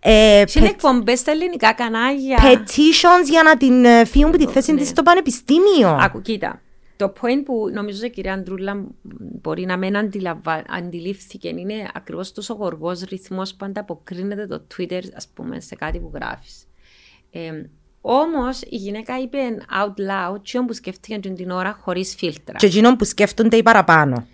Ε, Είναι εκπομπές στα ελληνικά κανάλια. Petitions για να την ε, φύγουν από τη θέση της στο πανεπιστήμιο. Άκου, κοίτα. Το point που νομίζω η κυρία Αντρούλα μπορεί να μην αντιλήφθηκε είναι ακριβώς τόσο γοργός ρυθμός που ανταποκρίνεται το Twitter, ας πούμε, σε κάτι που γράφεις. Ε, Όμως η γυναίκα είπε out loud, τι που σκέφτηκαν την ώρα χωρίς φίλτρα. Και εκείνον που σκέφτονται οι παραπάνω.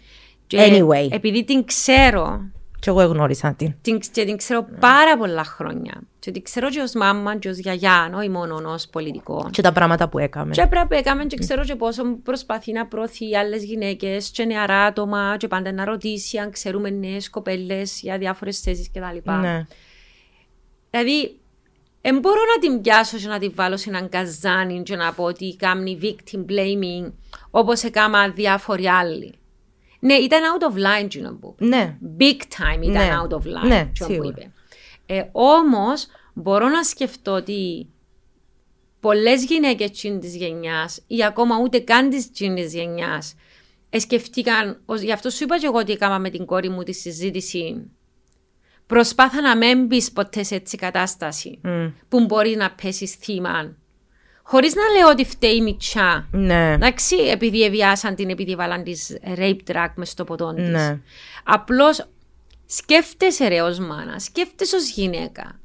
anyway. Επειδή την ξέρω, και εγώ γνώρισα την. την και την ξέρω πάρα πολλά χρόνια. Και την ξέρω και ως μάμα και ως γιαγιά, όχι μόνο ως πολιτικός. Και τα πράγματα που έκαμε. Και πρέπει να έκαμε και ξέρω και πόσο προσπαθεί να προωθεί άλλες γυναίκες και νεαρά άτομα και πάντα να ρωτήσει αν ξέρουμε νέες κοπέλες για διάφορες θέσεις κτλ. Ναι. Δηλαδή, δεν μπορώ να την πιάσω και να την βάλω σε έναν καζάνι και να πω ότι κάνει victim blaming όπως έκανα διάφοροι άλλοι. Ναι, ήταν out of line Τζινόμπου. Ναι. Big time ήταν ναι. out of line. Ναι, σίγουρα. Είπε. Ε, Όμως μπορώ να σκεφτώ ότι πολλές γυναίκες της γενιάς ή ακόμα ούτε καν της γενιάς σκεφτήκαν, γι' αυτό σου είπα και εγώ ότι έκανα με την κόρη μου τη συζήτηση. Προσπάθα να μην μπεις ποτέ σε έτσι κατάσταση mm. που μπορεί να πέσεις θύμα Χωρίς να λέω ότι φταίει η Μιτσά. Ναι. Εντάξει, επειδή εβιάσαν την, επειδή βάλαν τη rape drag μες στο ποτό της. Ναι. Απλώς σκέφτεσαι ρε ως μάνα, σκέφτεσαι ως γυναίκα.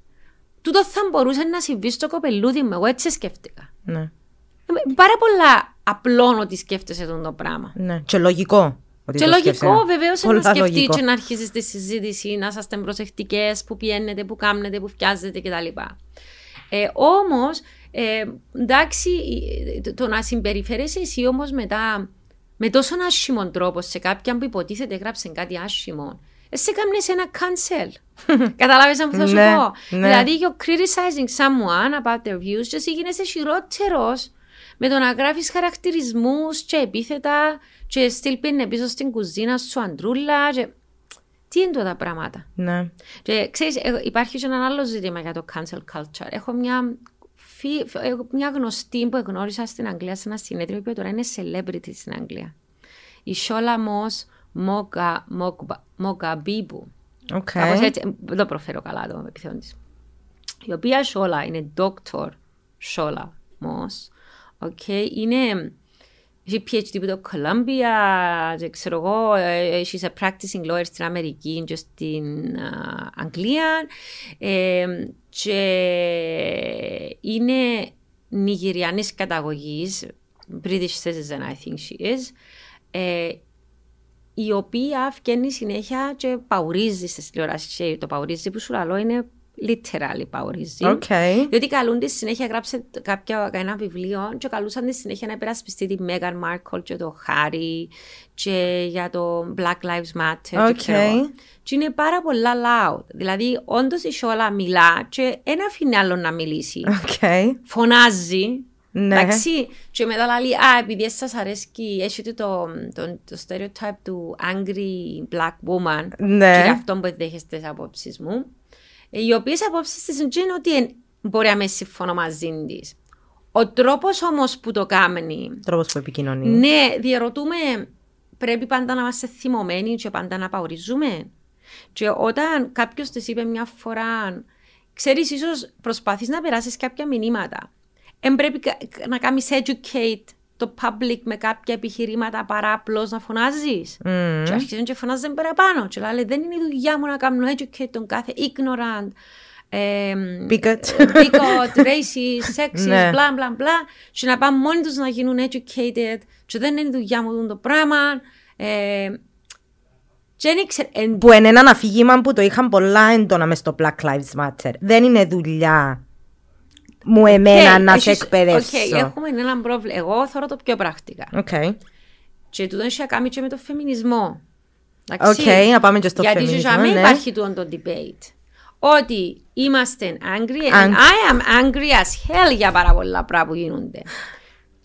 Τούτο θα μπορούσε να συμβεί στο κοπελούδι μου. Εγώ έτσι σκέφτηκα. Ναι. Ε, πάρα πολλά απλό ότι σκέφτεσαι αυτό το πράγμα. Ναι. Και λογικό. Ότι και λογικό βεβαίως να σκεφτεί και να αρχίσει τη συζήτηση, να είσαστε προσεκτικέ, που πιένετε, που κάμνετε, που φτιάζετε κτλ. Ε, Όμως ε, εντάξει, το να συμπεριφέρεσαι εσύ όμως μετά με τόσο άσχημο τρόπο σε κάποιον που υποτίθεται έγραψε κάτι άσχημο, εσύ κάμνες ένα cancel. (laughs) Καταλάβεις να θα σου ναι, πω; Ναι. Δηλαδή, you're criticizing someone about their views και εσύ γίνεσαι χειρότερος με το να γράφεις χαρακτηρισμούς και επίθετα και στυλ πίνε πίσω στην κουζίνα σου αντρούλα και... Τι είναι τώρα τα πράγματα; Ναι. Και ξέρεις, υπάρχει και ένα άλλο ζήτημα για το cancel culture. Έχω μια μια γνωστή που γνώρισα στην Αγγλία σε ένα συνέδριο που τώρα είναι celebrity στην Αγγλία. Η Σόλα Μος Μογκαμπίμπου. Okay. έτσι, δεν το προφέρω καλά το επιθέον της. Η οποία Σόλα είναι Dr. Σόλα Μος. Okay. Είναι έχει PhD από το Columbia, και ξέρω εγώ, ε, she's a practicing lawyer στην Αμερική και στην uh, Αγγλία ε, και είναι Νιγηριανής καταγωγής, British citizen I think she is, ε, η οποία βγαίνει συνέχεια και παουρίζει στις τηλεοράσεις. Το παουρίζει που σου λέω είναι literally παορίζει. Okay. Διότι καλούν τη συνέχεια, γράψε κάποια, ένα βιβλίο και καλούσαν τη συνέχεια να υπερασπιστεί τη Μέγαν Μάρκολ και το Χάρι και για το Black Lives Matter. Okay. Και, και είναι πάρα πολλά loud. Δηλαδή, όντως η Σόλα μιλά και ένα αφήνει άλλο να μιλήσει. Okay. Φωνάζει. Ναι. Εντάξει, και μετά λέει, α, επειδή σας αρέσει, έχετε το, το, το stereotype του angry black woman, Ναι. και είναι αυτό που δέχεστε τις απόψεις μου, οι οποίες απόψεις της είναι ότι εν- μπορεί να μες συμφωνώ μαζί της. Ο τρόπος όμως που το κάνει, Τρόπος που επικοινωνεί. ναι, διαρωτούμε, πρέπει πάντα να είμαστε θυμωμένοι και πάντα να παορίζουμε. Και όταν κάποιος της είπε μια φορά, ξέρεις, ίσως προσπαθεί να περάσεις κάποια μηνύματα. Εν πρέπει κα- να κάνεις educate το public με κάποια επιχειρήματα παρά απλώ να φωνάζεις. Μμμ. Και άρχισαν και φωνάζουν παραπάνω. Και λέει, δεν είναι η δουλειά μου να κάνω educate τον κάθε ignorant. εμ, Bigot. bigot, (laughs) racist, sexist, Ναι. μπλα μπλα μπλα. Και να πάνε μόνοι τους να γίνουν educated. Και δεν είναι η δουλειά μου το πράγμα. Ε, και δεν ήξερε. εν- Που είναι ένα αφήγημα που το είχαν πολλά έντονα μες στο Black Lives Matter. Δεν είναι δουλειά μου εμένα Οκ, να σε έχεις- εκπαιδεύσω. Οκ, έχουμε ένα πρόβλημα. Εγώ θεωρώ το πιο πρακτικά. Οκ. Και τούτο έχει να κάνει και με το φεμινισμό. Οκ, να πάμε και στο Γιατί φεμινισμό, για μένα ναι. υπάρχει τούτο το debate. Ότι είμαστε angry and Ang- I am angry as hell για πάρα πολλά πράγματα που γίνονται.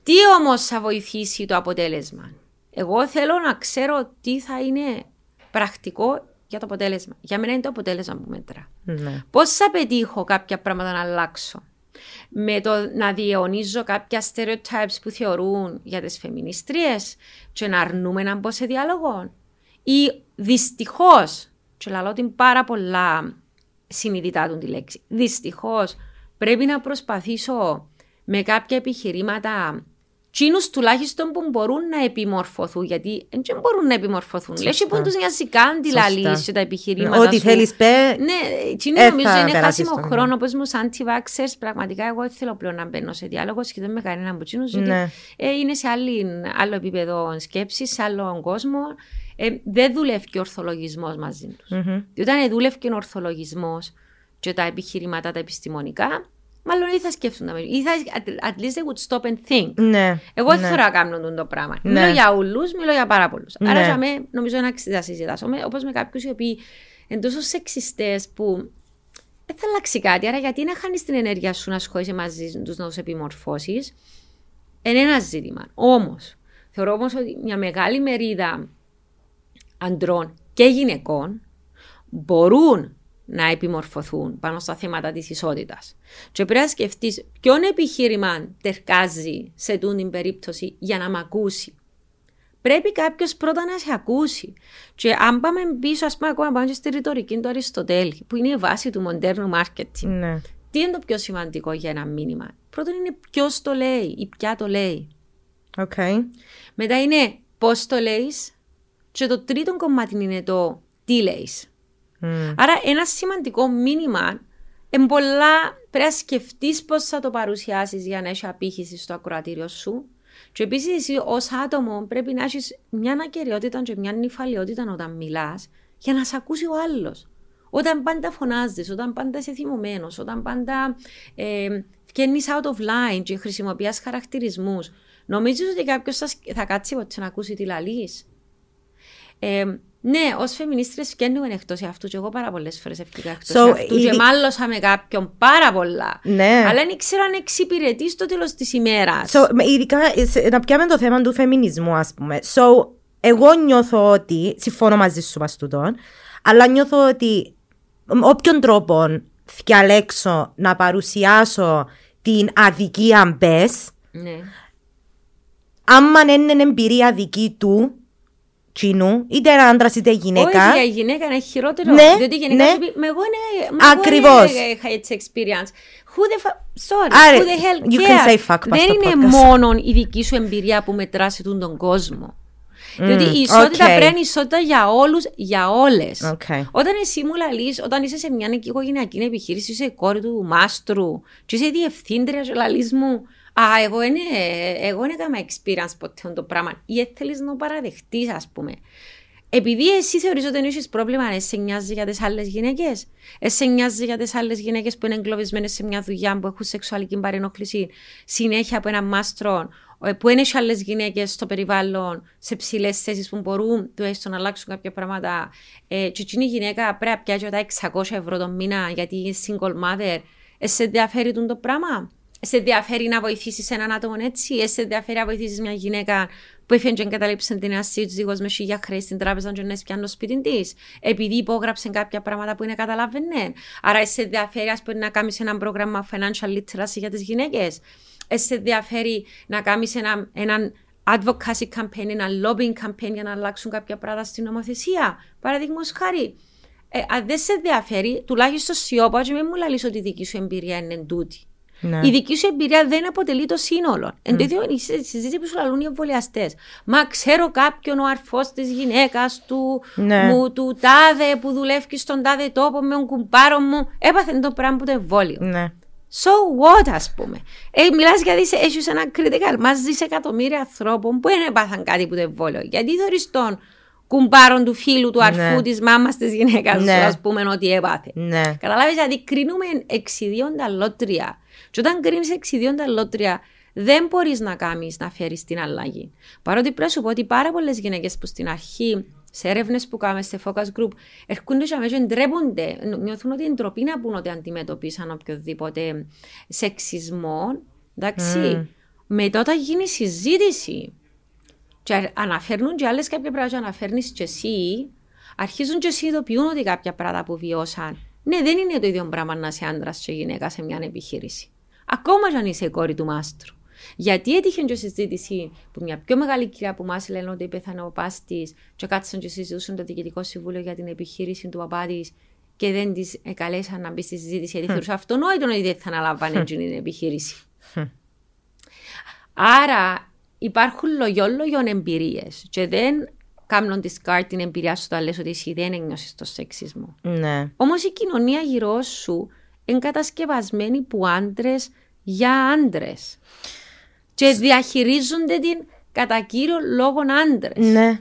Τι όμως θα βοηθήσει το αποτέλεσμα; Εγώ θέλω να ξέρω τι θα είναι πρακτικό για το αποτέλεσμα. Για μένα είναι το αποτέλεσμα που μέτρα. Ναι. Πώς θα πετύχω κάποια πράγματα να αλλάξω; Με το να διαιωνίζω κάποια stereotypes που θεωρούν για τις φεμινιστρίες και να αρνούμε να μπω σε διάλογο. Ή δυστυχώς, και λαλώ την πάρα πολλά συνειδητά του τη λέξη, δυστυχώς πρέπει να προσπαθήσω με κάποια επιχειρήματα Τσίνους τουλάχιστον που μπορούν να επιμορφωθούν, γιατί δεν μπορούν να επιμορφωθούν. Λες και που τους νοιάζει καν τη Σωστά. λαλείς και τα επιχειρήματα Ό,τι σου. θέλεις πέ... Ναι, εκείνη Ε, νομίζω θα είναι περάσεις χάσιμο τον χρόνο. Όπω μου, σαν anti-vaxxers, πραγματικά εγώ δεν θέλω πλέον να μπαίνω σε διάλογο σχεδόν με κανέναν από εκείνου, γιατί Ναι. ε, είναι σε άλλη, άλλο επίπεδο σκέψης, σε άλλο κόσμο. Ε, δεν δουλεύει και ο ορθολογισμός μαζί τους. Μμμ. Διότι αν δούλευε και ο ορθολογισμός και τα επιχειρήματα τα επιστημονικά, μάλλον ή θα σκέφτονται. Ή θα, at- at least they would stop and think. Ναι. Εγώ δεν ναι. θέλω να κάνω τον το πράγμα. Ναι. Μιλώ για ουλού, μιλώ για πάρα πολλούς. Ναι. Άρα για μέ, νομίζω να ξυ- να συζητάσω. Όπως με κάποιους οι οποίοι είναι τόσο σεξιστές που δεν θα αλλάξει κάτι. Άρα γιατί να χάνεις την ενέργεια σου να ασχολείσαι μαζί τους να τους επιμορφώσεις. Είναι ένα ζήτημα. Όμως, θεωρώ όμως ότι μια μεγάλη μερίδα αντρών και γυναικών μπορούν να επιμορφωθούν πάνω στα θέματα της ισότητας. Και πρέπει να σκεφτείς ποιον επιχείρημα τερκάζει σε τούν την περίπτωση για να μ' ακούσει. Πρέπει κάποιος πρώτα να σε ακούσει. Και αν πάμε πίσω, ας πούμε, ακόμα πάμε και στη ρητορική του Αριστοτέλη, που είναι η βάση του μοντέρνου marketing. Ναι. Τι είναι το πιο σημαντικό για ένα μήνυμα; Πρώτον είναι ποιος το λέει ή ποια το λέει. Οκ. Μετά είναι πώς το λέεις. Και το τρίτο κομμάτι είναι το τι λέεις. Μμ. Άρα ένα σημαντικό μήνυμα εν πολλά πρέπει να σκεφτείς πώς θα το παρουσιάσεις για να έχεις απήχηση στο ακροατήριο σου. Και επίσης εσύ ως άτομο πρέπει να έχεις μια ακεραιότητα και μια νηφαλιότητα όταν μιλάς για να σε ακούσει ο άλλος. Όταν πάντα φωνάζεις, όταν πάντα είσαι θυμωμένος, όταν πάντα ε, βγαίνεις out of line και χρησιμοποιεί χαρακτηρισμούς, νομίζεις ότι κάποιος θα, θα κάτσει ποτέ να ακούσει τι λαλείς; Ε, ναι, ως φεμινίστρες φτιάχνουμε εκτός αυτούς. Και εγώ πάρα πολλές φορές έφυγα εκτός So, αυτούς. η- Και μάλωσα με κάποιον πάρα πολλά. Ναι. Αλλά δεν ήξερα αν εξυπηρετείς στο τέλος της ημέρας. So, με- ειδικά σε- να πιάμε το θέμα του φεμινισμού, ας πούμε. So, εγώ νιώθω ότι, συμφωνώ μαζί σου μας τούτον, αλλά νιώθω ότι με όποιον τρόπο διαλέξω να παρουσιάσω την αδικία μπες, ναι. άμα είναι εμπειρία δική του, κοινού, είτε ένα άντρα είτε γυναίκα. Όχι, για γυναίκα είναι χειρότερο. Ναι, διότι η γυναίκα ναι. σου πει, «Μα εγώ είναι. μα εγώ Ακριβώς. είναι- Είχα έτσι experience. Who the fuck. Sorry. Άρα, who the hell you can cares; say fuck πας Δεν στο είναι podcast. μόνο η δική σου εμπειρία που μετρά σε τούν τον κόσμο. Διότι η ισότητα okay. πρέπει να είναι ισότητα για όλους, για όλες. Okay. Όταν εσύ μου λαλείς, όταν είσαι σε μια οικογενειακή επιχείρηση, είσαι η κόρη του μάστρου, και είσαι διευθύντρια, και λαλείς μου, Α, εγώ είναι, εγώ είναι έκανα experience ποτέ το πράγμα. Ή θέλει να το παραδεχτείς, ας πούμε. Επειδή εσύ θεωρείς ότι δεν έχεις πρόβλημα, αν σε νοιάζεις για τις άλλες γυναίκες. Σε νοιάζεις για τις άλλες γυναίκες που είναι εγκλωβισμένες σε μια δουλειά που έχουν σεξουαλική παρενόχληση συνέχεια από έναν μάστρο, ε, που είναι και άλλες γυναίκες στο περιβάλλον, σε ψηλές θέσεις που μπορούν τουλάχιστον να αλλάξουν κάποια πράγματα. Ε, και εκείνη η γυναίκα πρέπει να πιάσει τα 600 ευρώ το μήνα γιατί είναι single mother. Ε, σε ενδιαφέρει τον το πράγμα; Σε ενδιαφέρει να βοηθήσεις έναν άτομο έτσι, σε ενδιαφέρει να βοηθήσεις μια γυναίκα που έφυγε και εγκαταλείψε την ασύ του με χίλια χρέη στην τράπεζα και να πιάνει το σπίτι της, επειδή υπόγραψε κάποια πράγματα που είναι καταλαβαίνε. Άρα, σε ενδιαφέρει, ας πούμε, να κάνεις ένα πρόγραμμα financial literacy για τις γυναίκες. Σε ενδιαφέρει να κάνεις ένα, έναν advocacy campaign, ένα lobbying campaign για να αλλάξουν κάποια πράγματα στην νομοθεσία. Παραδείγματος χάρη. Ε, αν δεν σε ενδιαφέρει, τουλάχιστον σιώπα και μην μου λαλείς ότι η δική σου εμπειρία είναι τούτη. Ναι. Η δική σου εμπειρία δεν αποτελεί το σύνολο. Mm. Εν τέτοιο, η συζήτηση που σου λαλούν οι εμβολιαστές. Μα ξέρω κάποιον ο αρφός της γυναίκας του, ναι. μου, του τάδε που δουλεύει στον τάδε τόπο με τον κουμπάρο μου. Έπαθε το πράγμα που το εμβόλιο. Ναι. So what, ας πούμε. Ε, Μιλάς γιατί έχεις ένα critical μαζί σε εκατομμύρια ανθρώπων που δεν έπαθαν κάτι που το εμβόλιο. Γιατί θεωρείς τον κουμπάρον του φίλου, του αρφού, ναι. της μάμας, της γυναίκας ναι. σου, ας πούμε, ότι έπαθε. Ναι. Καταλάβεις, δηλαδή κρίνουμε εξιδίοντα λότρια. Και όταν κρίνεις εξιδίοντα λότρια, δεν μπορείς να κάνεις να φέρεις την αλλαγή. Παρότι πρέπει να σου πω ότι πάρα πολλές γυναίκες που στην αρχή σε έρευνες που κάνουμε σε focus group, έρχονται και αμέσως ντρέπονται. Νιώθουν ότι είναι ντροπή να πούν ότι αντιμετωπίσαν οποιοδήποτε σεξισμό. Εντάξει. Mm. Μετά όταν γίνει συζήτηση και αναφέρνουν και άλλες κάποια πράγματα και αναφέρνεις και εσύ, αρχίζουν και συνειδητοποιούν ότι κάποια πράγματα που βιώσαν. Ναι, δεν είναι το ίδιο πράγμα να είσαι άντρας και γυναίκα σε μια επιχείρηση. Ακόμα και αν είσαι η κόρη του μάστρου. Γιατί έτυχε και συζήτηση που μια πιο μεγάλη κυρία που μας λένε ότι πέθανε ο παπά τη, και κάτσαν και συζητούσαν το Διοικητικό Συμβούλιο για την επιχείρηση του παπά της και δεν της καλέσαν να μπει στη συζήτηση γιατί θεωρούσα αυτονόητο ότι δεν θα αναλαμβάνει την επιχείρηση. Άρα υπάρχουν λογιόλογιον εμπειρίες και δεν κάνουν τη σκάρ την εμπειρία σου όταν λες ότι εσύ δεν ένιωσες το σεξισμό. Ναι. Όμως η κοινωνία γύρω σου είναι κατασκευασμένη που άντρες για άντρες. Και διαχειρίζονται την κατά κύριο λόγο άντρες. Ναι.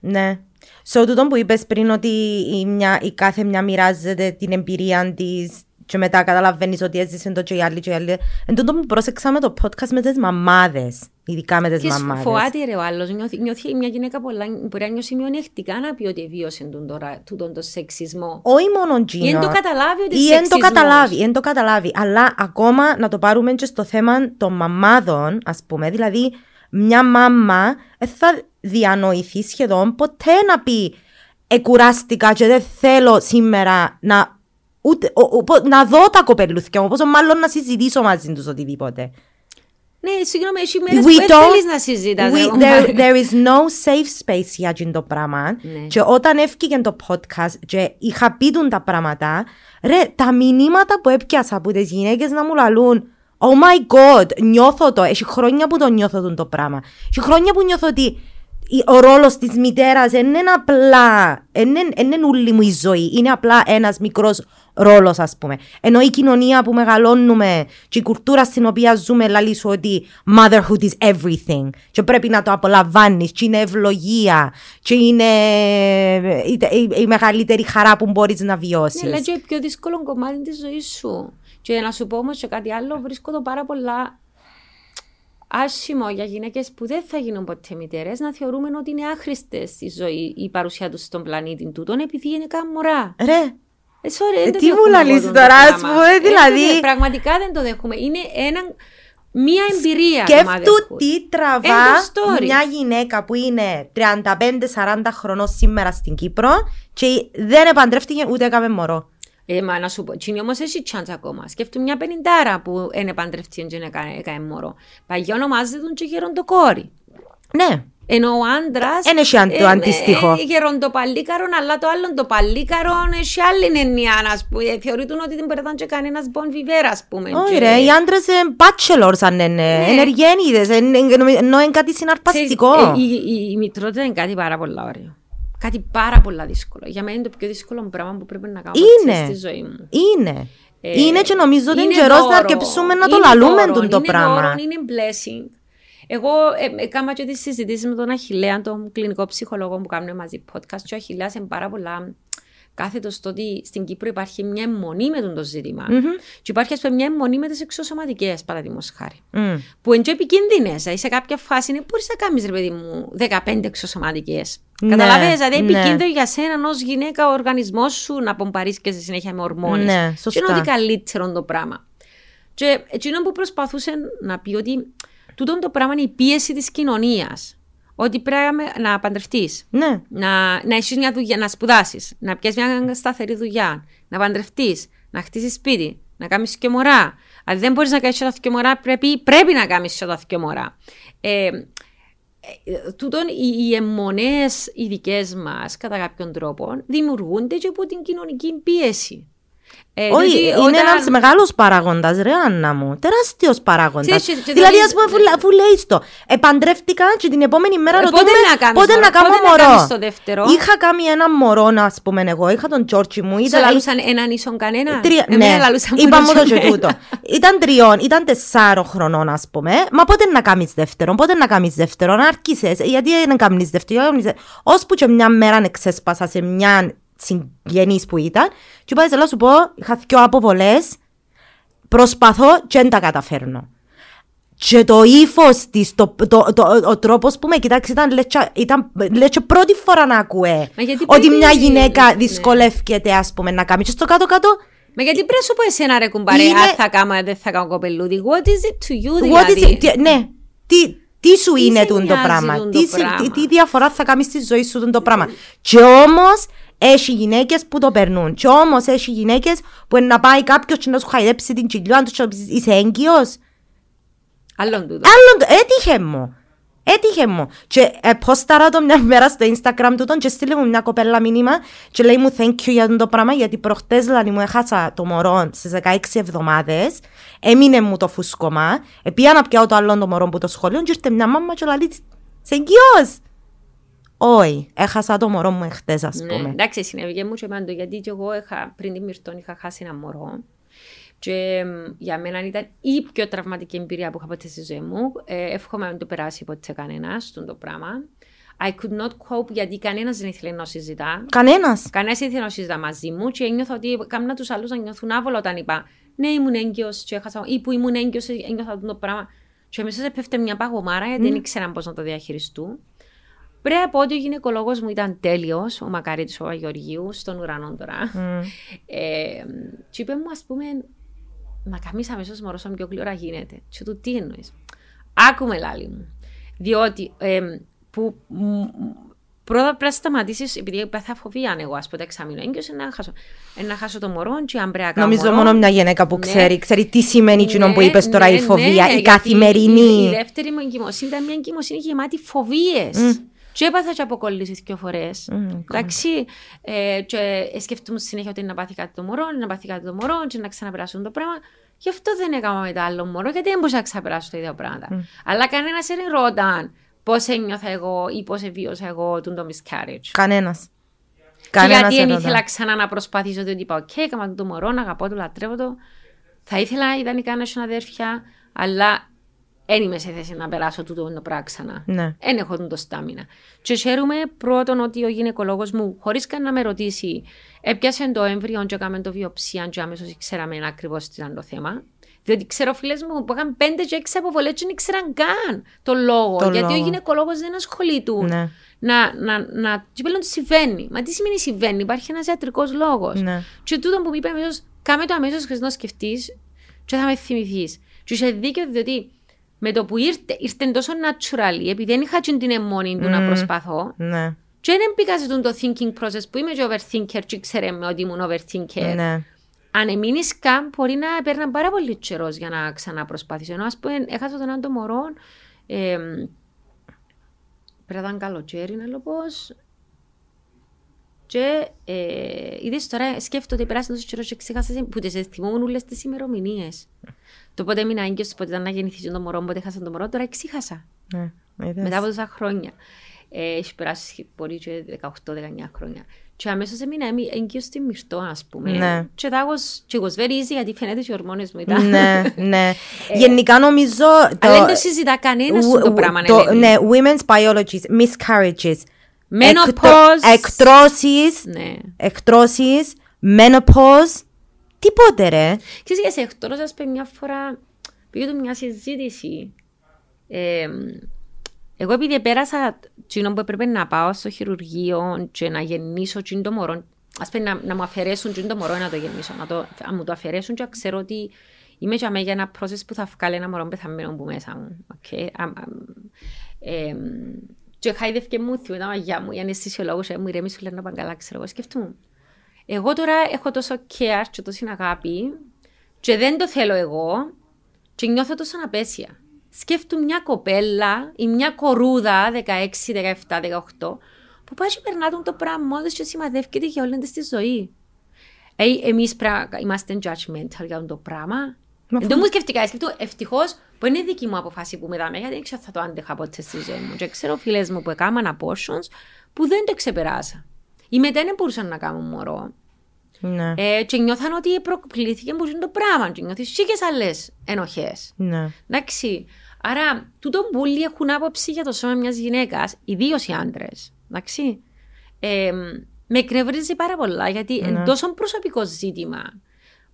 Ναι. Σε τούτο που είπες πριν ότι η, μια, η κάθε μια μοιράζεται την εμπειρία της και μετά καταλαβαίνεις ότι έζησε το και οι άλλοι και οι άλλοι. Εν τούτο που πρόσεξα με το podcast με τις μαμάδες. Ειδικά με τις μαμάδες. Φοάται ρε ο άλλος. Νιώθει, νιώθει μια γυναίκα πολλά, μπορεί να νιώσει μειονεκτικά να πει ότι βίωσε τον, τώρα, τον το σεξισμό. Όχι μόνο τζίνο. Ή εν το καταλάβει ότι είναι σεξισμό. το καταλάβει, εν το καταλάβει. Αλλά ακόμα να το πάρουμε και στο θέμα των μαμάδων, ας πούμε. Δηλαδή, μια μάμα θα διανοηθεί σχεδόν ποτέ να πει Εκουράστηκα και δεν θέλω σήμερα να Ούτε, ο, ο, να δω τα κοπελούθια μου, πόσο μάλλον να συζητήσω μαζί τους οτιδήποτε. Ναι, συγγνώμη, έχει μέρες που δεν θέλεις να συζητάς. We, there, there is no safe space για αυτό το πράγμα. Ναι. Και όταν έφυγε το podcast και είχα πει τα πράγματα, ρε, τα μηνύματα που έπιασα από τις γυναίκες να μου λαλούν Oh my god, νιώθω το. Έχει χρόνια που το νιώθω το πράγμα. Έχει χρόνια που νιώθω ότι ο ρόλος της μητέρας δεν είναι απλά. Δεν είναι όλη μου η ζωή. Είναι απλά ένας μικρός ρόλος, ας πούμε. Ενώ η κοινωνία που μεγαλώνουμε και η κουλτούρα στην οποία ζούμε, λέει σου ότι motherhood is everything. Και πρέπει να το απολαμβάνεις, και είναι ευλογία, και είναι η, η, η μεγαλύτερη χαρά που μπορείς να βιώσεις. Ναι, λέει και πιο δύσκολο κομμάτι της ζωής σου. Και να σου πω όμως και κάτι άλλο, βρίσκω το πάρα πολλά άσχημο για γυναίκες που δεν θα γίνουν ποτέ μητέρες να θεωρούμε ότι είναι άχρηστες η ζωή, η παρουσία τους στον πλανήτη τούτον επειδή είναι καν μωρά. Ρε. Ε, sorry, ε, τι μου λαλείς τώρα, ας πούμε, ε, δηλαδή. πραγματικά δεν το δέχομαι. Είναι ένα, μία εμπειρία. Σκέφτου τι τραβά μια γυναίκα που είναι 35-40 χρονών σήμερα στην Κύπρο και δεν επαντρεύτηκε ούτε έκαμε μωρό. Ε, μα να σου πω, τσίνη όμως έχει chance ακόμα. Σκέφτομαι μια πενιντάρα που είναι παντρευτή και έκανε μωρό. Παγιά ονομάζεται τον και γεροντοκόρη. Ναι. Ενώ ο άντρας. Δεν έχει το ε, αντίστοιχο. Ε, γεροντοπαλίκαρον, αλλά το άλλο το παλίκαρον έχει άλλη εννοία, ας πούμε. Θεωρείται ότι δεν μπορεί να και κανένας μπον βιβέρα, ας πούμε. Όχι, ρε, οι άντρες είναι bachelors, αν είναι. Ναι. Ενεργένιδες, ενώ είναι κάτι συναρπαστικό. Ε, η μητρότητα είναι κάτι πάρα πολύ ωραίο κάτι πάρα πολύ δύσκολο. Για μένα είναι το πιο δύσκολο πράγμα που πρέπει να κάνω είναι. στη ζωή μου. Είναι. Ε, είναι και νομίζω ότι είναι καιρός να αρκεψούμε να το λαλούμε τον το πράγμα. Δώρο, είναι blessing. Εγώ ε, έκανα και τις συζητήσεις με τον Αχιλέα, τον κλινικό ψυχολόγο που κάνουμε μαζί podcast και ο Αχιλέας είναι πάρα πολλά κάθετος στο ότι στην Κύπρο υπάρχει μια αιμονή με το ζήτημα. Mm-hmm. Και υπάρχει πούμε, μια αιμονή με τις εξωσωματικές, παραδείγματος χάρη. Mm. Που είναι επικίνδυνες. Δηλαδή σε κάποια φάση είναι μπορείς να κάνεις, ρε παιδί μου, 15 εξωσωματικές. Ναι, Καταλαβαίνετε, δηλαδή ναι. επικίνδυνο για σένα ως γυναίκα ο οργανισμός σου να πομπαρίσκεσαι συνέχεια με ορμόνες. Ναι, σωστά. Και είναι ότι καλύτερο το πράγμα. Και εκείνο που προσπαθούσε να πει ότι τούτο το πράγμα είναι η πίεση της κοινωνίας. Ότι πρέπει να παντρευτείς, Ναι. να, να έχεις μια δουλειά, να σπουδάσεις, να πιάσεις μια σταθερή δουλειά, να παντρευτείς, να χτίσεις σπίτι, να κάνεις και μωρά. Αν δεν μπορείς να κάνεις τα και μωρά, πρέπει, πρέπει να κάνεις τα και μωρά. Ε, ε, τούτον οι, οι αιμονές οι δικέ μας, κατά κάποιον τρόπο, δημιουργούνται και από την κοινωνική πίεση. Ε, Όχι, διότι είναι όταν- ένας μεγάλος παράγοντας, ρε Άννα μου. Τεράστιος παράγοντας. Ξέρεις, και- και Δηλαδή, δεν ας πούμε, είναι- αφού, αφού λέει το, επαντρεύτηκα και την επόμενη μέρα Ε, ρωτούμε πότε να κάνεις πότε μωρό, να κάνω πότε να μωρό; κάνεις το δεύτερο; Είχα κάνει ένα μωρό, ας πούμε, εγώ. Είχα τον Τζόρτσι μου. Σου Ήταν, λαλούσαν έναν ίσον κανένα. Τρία, Εμένα ναι, λαλούσαν είπα μου μόνο το και εμένα. τούτο. Ήταν τριών, ήταν τεσσάρων χρονών, ας πούμε. Μα πότε να κάνεις δεύτερον, πότε να κάνεις δεύτερον, άρχισες. Γιατί δεν κάνεις δεύτερον. Ώσπου και μια μέρα εξέσπασα σε μια συγγενή που ήταν, και είπα, να σου πω, είχα δυο αποβολές, προσπαθώ και δεν τα καταφέρνω. Και το ύφος της, το, το, το, ο τρόπος που με κοιτάξεις ήταν, λες, και- ήταν λες, και πρώτη φορά να ακούε. Μα γιατί Ότι πρέπει- μια γυναίκα ναι. δυσκολεύεται, ας πούμε, να κάνει. Και στο κάτω-κάτω, Μα γιατί πρέπει να σου πω εσένα ρε κουμπάρε, Είναι- αν θα κάνω, δεν θα κάνω κοπελούδι; What is it to you What is δηλαδή; it? Τι- ναι, τι, τι σου Τι είναι σε τούτο το νοιάζει πράγμα; τούτο Τι, το σε- πράγμα; τι, τι διαφορά θα κάνεις στη ζωή σου τούτο το πράγμα; Και όμως έχει γυναίκες που το περνούν. Και όμως έχει γυναίκες που είναι να πάει κάποιος και να σου χαϊδέψει την κοιλιά, αν τους πει είσαι έγκυος. Άλλον τούτο. Άλλον το. Έτυχε μου. Έτυχε μου. Και ε, πόσταρα το μια μέρα στο Instagram τούτον και στείλε μου μια κοπέλα μήνυμα και λέει μου thank you για το πράγμα γιατί προχτές λάνη μου έχασα το μωρό στις 16 εβδομάδες έμεινε μου το φουσκωμά επία να πιάω το άλλο το μωρό που το σχολείο και ήρθε μια μάμα και λέει σε εγγυός. Όχι, έχασα το μωρό μου εχθές ας Ναι, πούμε. εντάξει, συνέβη μου και εμένα το γιατί και εγώ είχα, πριν τη Μυρτών είχα χάσει ένα μωρό. Και μ, για μένα ήταν η πιο τραυματική εμπειρία που είχα ποτέ στη ζωή μου. Ε, εύχομαι να μην το περάσει ποτέ κανένας το πράγμα. I could not cope γιατί κανένας δεν ήθελε να συζητά. Κανένας. Κανένας ήθελε να συζητά μαζί μου και ένιωθα ότι κάμνα τους άλλους να νιώθουν άβολα όταν είπα Ναι, ήμουν έγκυος και έχασα. ή που ήμουν έγκυος, ένιωθα αυτό το πράγμα. Και μέσα πέφτει μια παγωμάρα γιατί δεν ήξεραν πώς να το διαχειριστούν. Πρέπει να πω ότι ο γυναικολόγος μου ήταν τέλειος, ο Μακαρίτης ο Παπαγεωργίου, στον ουρανό τώρα. Ε, και είπε μου, ας πούμε, να κάνει αμέσως μωρός όσο πιο γλυόρα γίνεται. Και του τι εννοείς. Άκουμε λάλη μου. Διότι ε, που μ, μ, πρώτα πρέπει να σταματήσεις, επειδή πέθα φοβία εγώ, ας πούμε, εξάμεινο έγκυο, να χάσω, ε, να χάσω το μωρό, και αν πρέπει να κάνω Νομίζω μωρό, μόνο μια γυναίκα που Ναι. ξέρει, ξέρει τι σημαίνει εκείνο που ναι, είπες τώρα η ναι, φοβία, ναι, η γιατί καθημερινή. Η, η δεύτερη μου εγκυμοσύνη ήταν μια εγκυμοσύνη γεμάτη φοβίες. Και έπαθα και αποκολλήσεις δύο φορές. Εντάξει. Ε, και σκεφτούμε συνέχεια ότι είναι να πάθει κάτι το μωρό, είναι να πάθει κάτι το μωρό, και να ξαναπεράσουν το πράγμα. Γι' αυτό δεν έκανα μετά άλλο μωρό, γιατί δεν μπορούσα να ξαναπεράσω τα ίδια πράγματα. Αλλά κανένας δεν ρώταν πώς ένιωθα εγώ ή πώς βίωσα εγώ τον το miscarriage. Κανένας. Και Κανένας γιατί δεν δεν ρωτά. ήθελα ξανά να προσπαθήσω, διότι είπα: Οκ, έκανα το μωρό, αγαπώ το, λατρεύω το. Θα ήθελα ιδανικά να έχω αδέρφια, αλλά δεν είμαι σε θέση να περάσω τούτο το πράγμα ξανά. Ναι. Δεν έχω το stamina. Και χαίρομαι πρώτον ότι ο γυναικολόγος μου, χωρίς καν να με ρωτήσει, έπιασε το έμβρυο και έκαμε το βιοψία και αμέσως ξέραμε ακριβώς τι ήταν το θέμα. Διότι ξέρω φίλες μου που είχαν πέντε και έξι αποβολές και δεν ήξεραν καν το λόγο. Το γιατί λόγο. ο γυναικολόγος δεν ασχολείται Ναι. να, να, να, και πέλον τι συμβαίνει. Μα τι σημαίνει συμβαίνει, υπάρχει ένας ιατρικός λόγος. Ναι. Και τούτο που μου είπε αμέσως, κάμε το αμέσως χωρί να σκεφτείς, και θα με θυμηθείς. Και είχε δίκιο, διότι με το που ήρθε, ήρθε τόσο natural, επειδή δεν είχα την αιμόνη του να προσπαθώ. Ναι. Και δεν μπήκα σε το thinking process που είμαι και overthinker, και ξέρε με ότι ήμουν overthinker. Ναι. Αν εμείνεις καν, μπορεί να παίρνει πάρα πολύ καιρός για να ξαναπροσπαθήσω. Ενώ, ας πούμε, έχασα τον άντο μωρό. Ε, πρέπει να ήταν καλοκαίρι, να λέω πώς. Και ε, είδες τώρα, σκέφτομαι ότι πέρασε τόσο καιρός και ξέχασα που τις θυμόμουν όλες τις ημερομηνίες. Το πότε έμεινα έγκυος, το πότε ήταν να γεννηθείς το μωρό, πότε έχασα το μωρό, τώρα ξέχασα. Ναι. Είδες. Μετά από τόσα χρόνια. Ε, έχει περάσει μπορεί και 18-19 χρόνια. Και αμέσως έμεινα έμει- έγκυος στη μυρτό, ας πούμε. Ναι. Και that was, και was very easy, γιατί φαίνεται και οι ορμόνες μου ήταν. ναι, ναι. Γενικά νομίζω. Το, Αλλά δεν το συζητά κανένας w- το w- πράγμα, το- Ελένη. ναι, women's biologies, miscarriages. Menopause. Εκτρώσεις. Ναι. Εκτρώσεις. Menopause. Τίποτε ρε. Ξέρεις, για σε εκτός, ας πούμε, μια φορά πήγε το μια συζήτηση. Ε, εγώ επειδή πέρασα τσίνο που έπρεπε να πάω στο χειρουργείο και να γεννήσω τσίνο το μωρό, ας πούμε να, να μου αφαιρέσουν τσίνο το μωρό να το γεννήσω, να, το, να μου το αφαιρέσουν και να ξέρω ότι είμαι για μένα για ένα process που θα βγάλει ένα μωρό πεθαμένο που μέσα μου. Okay. Um, um, ε, και χάιδευκε μου, θυμώ τα μαγιά μου, η αναισθησιολόγος μου ηρέμησε, λένε να πάνε καλά, ξέρω εγώ, σκεφτούν. Εγώ τώρα έχω τόσο care και τόση αγάπη και δεν το θέλω εγώ και νιώθω τόσο απέσια. Σκέφτομαι μια κοπέλα ή μια κορούδα 16, 17, 18 που πάει και περνά το πράγμα μόνο και σημαδεύκεται για όλη της ζωή. Ε, εμείς είμαστε judgmental για το πράγμα. Δεν μου σκεφτήκα, σκεφτώ ευτυχώς που είναι δική μου αποφάση που μετάμε, γιατί δεν ξέρω θα το άντεχα ποτέ στη ζωή μου. Και ξέρω φίλες μου που έκαναν abortions που δεν το ξεπεράσα. Ή μετά δεν μπορούσαν να κάνουν μωρό. Ναι. Ε, και νιώθαν ότι προκλήθηκε που το πράγμα. Και νιώθεις σίγες άλλες ενοχές. Ναι. Εντάξει. Άρα, τούτο μπουλί έχουν άποψη για το σώμα μιας γυναίκας, ιδίως οι άντρες. Εντάξει. Ε, με εκνευρίζει πάρα πολλά γιατί ναι. είναι τόσο προσωπικό ζήτημα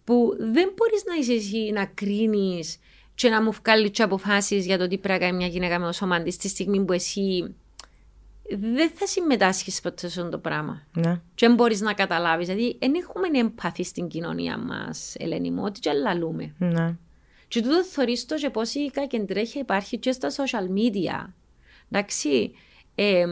που δεν μπορείς να είσαι εσύ να κρίνεις και να μου βγάλει τι αποφάσεις για το τι πρέπει να κάνει μια γυναίκα με το σώμα της στη στιγμή που εσύ δεν θα συμμετάσχεις ποτέ σε αυτό το πράγμα. Ναι. Και δεν μπορείς να καταλάβεις. Δηλαδή, δεν έχουμε εμπάθει στην κοινωνία μας, Ελένη μου, ότι και λαλούμε. Ναι. Και τούτο θεωρείς το και πώς η κακεντρέχεια υπάρχει και στα social media. Εντάξει. Ε,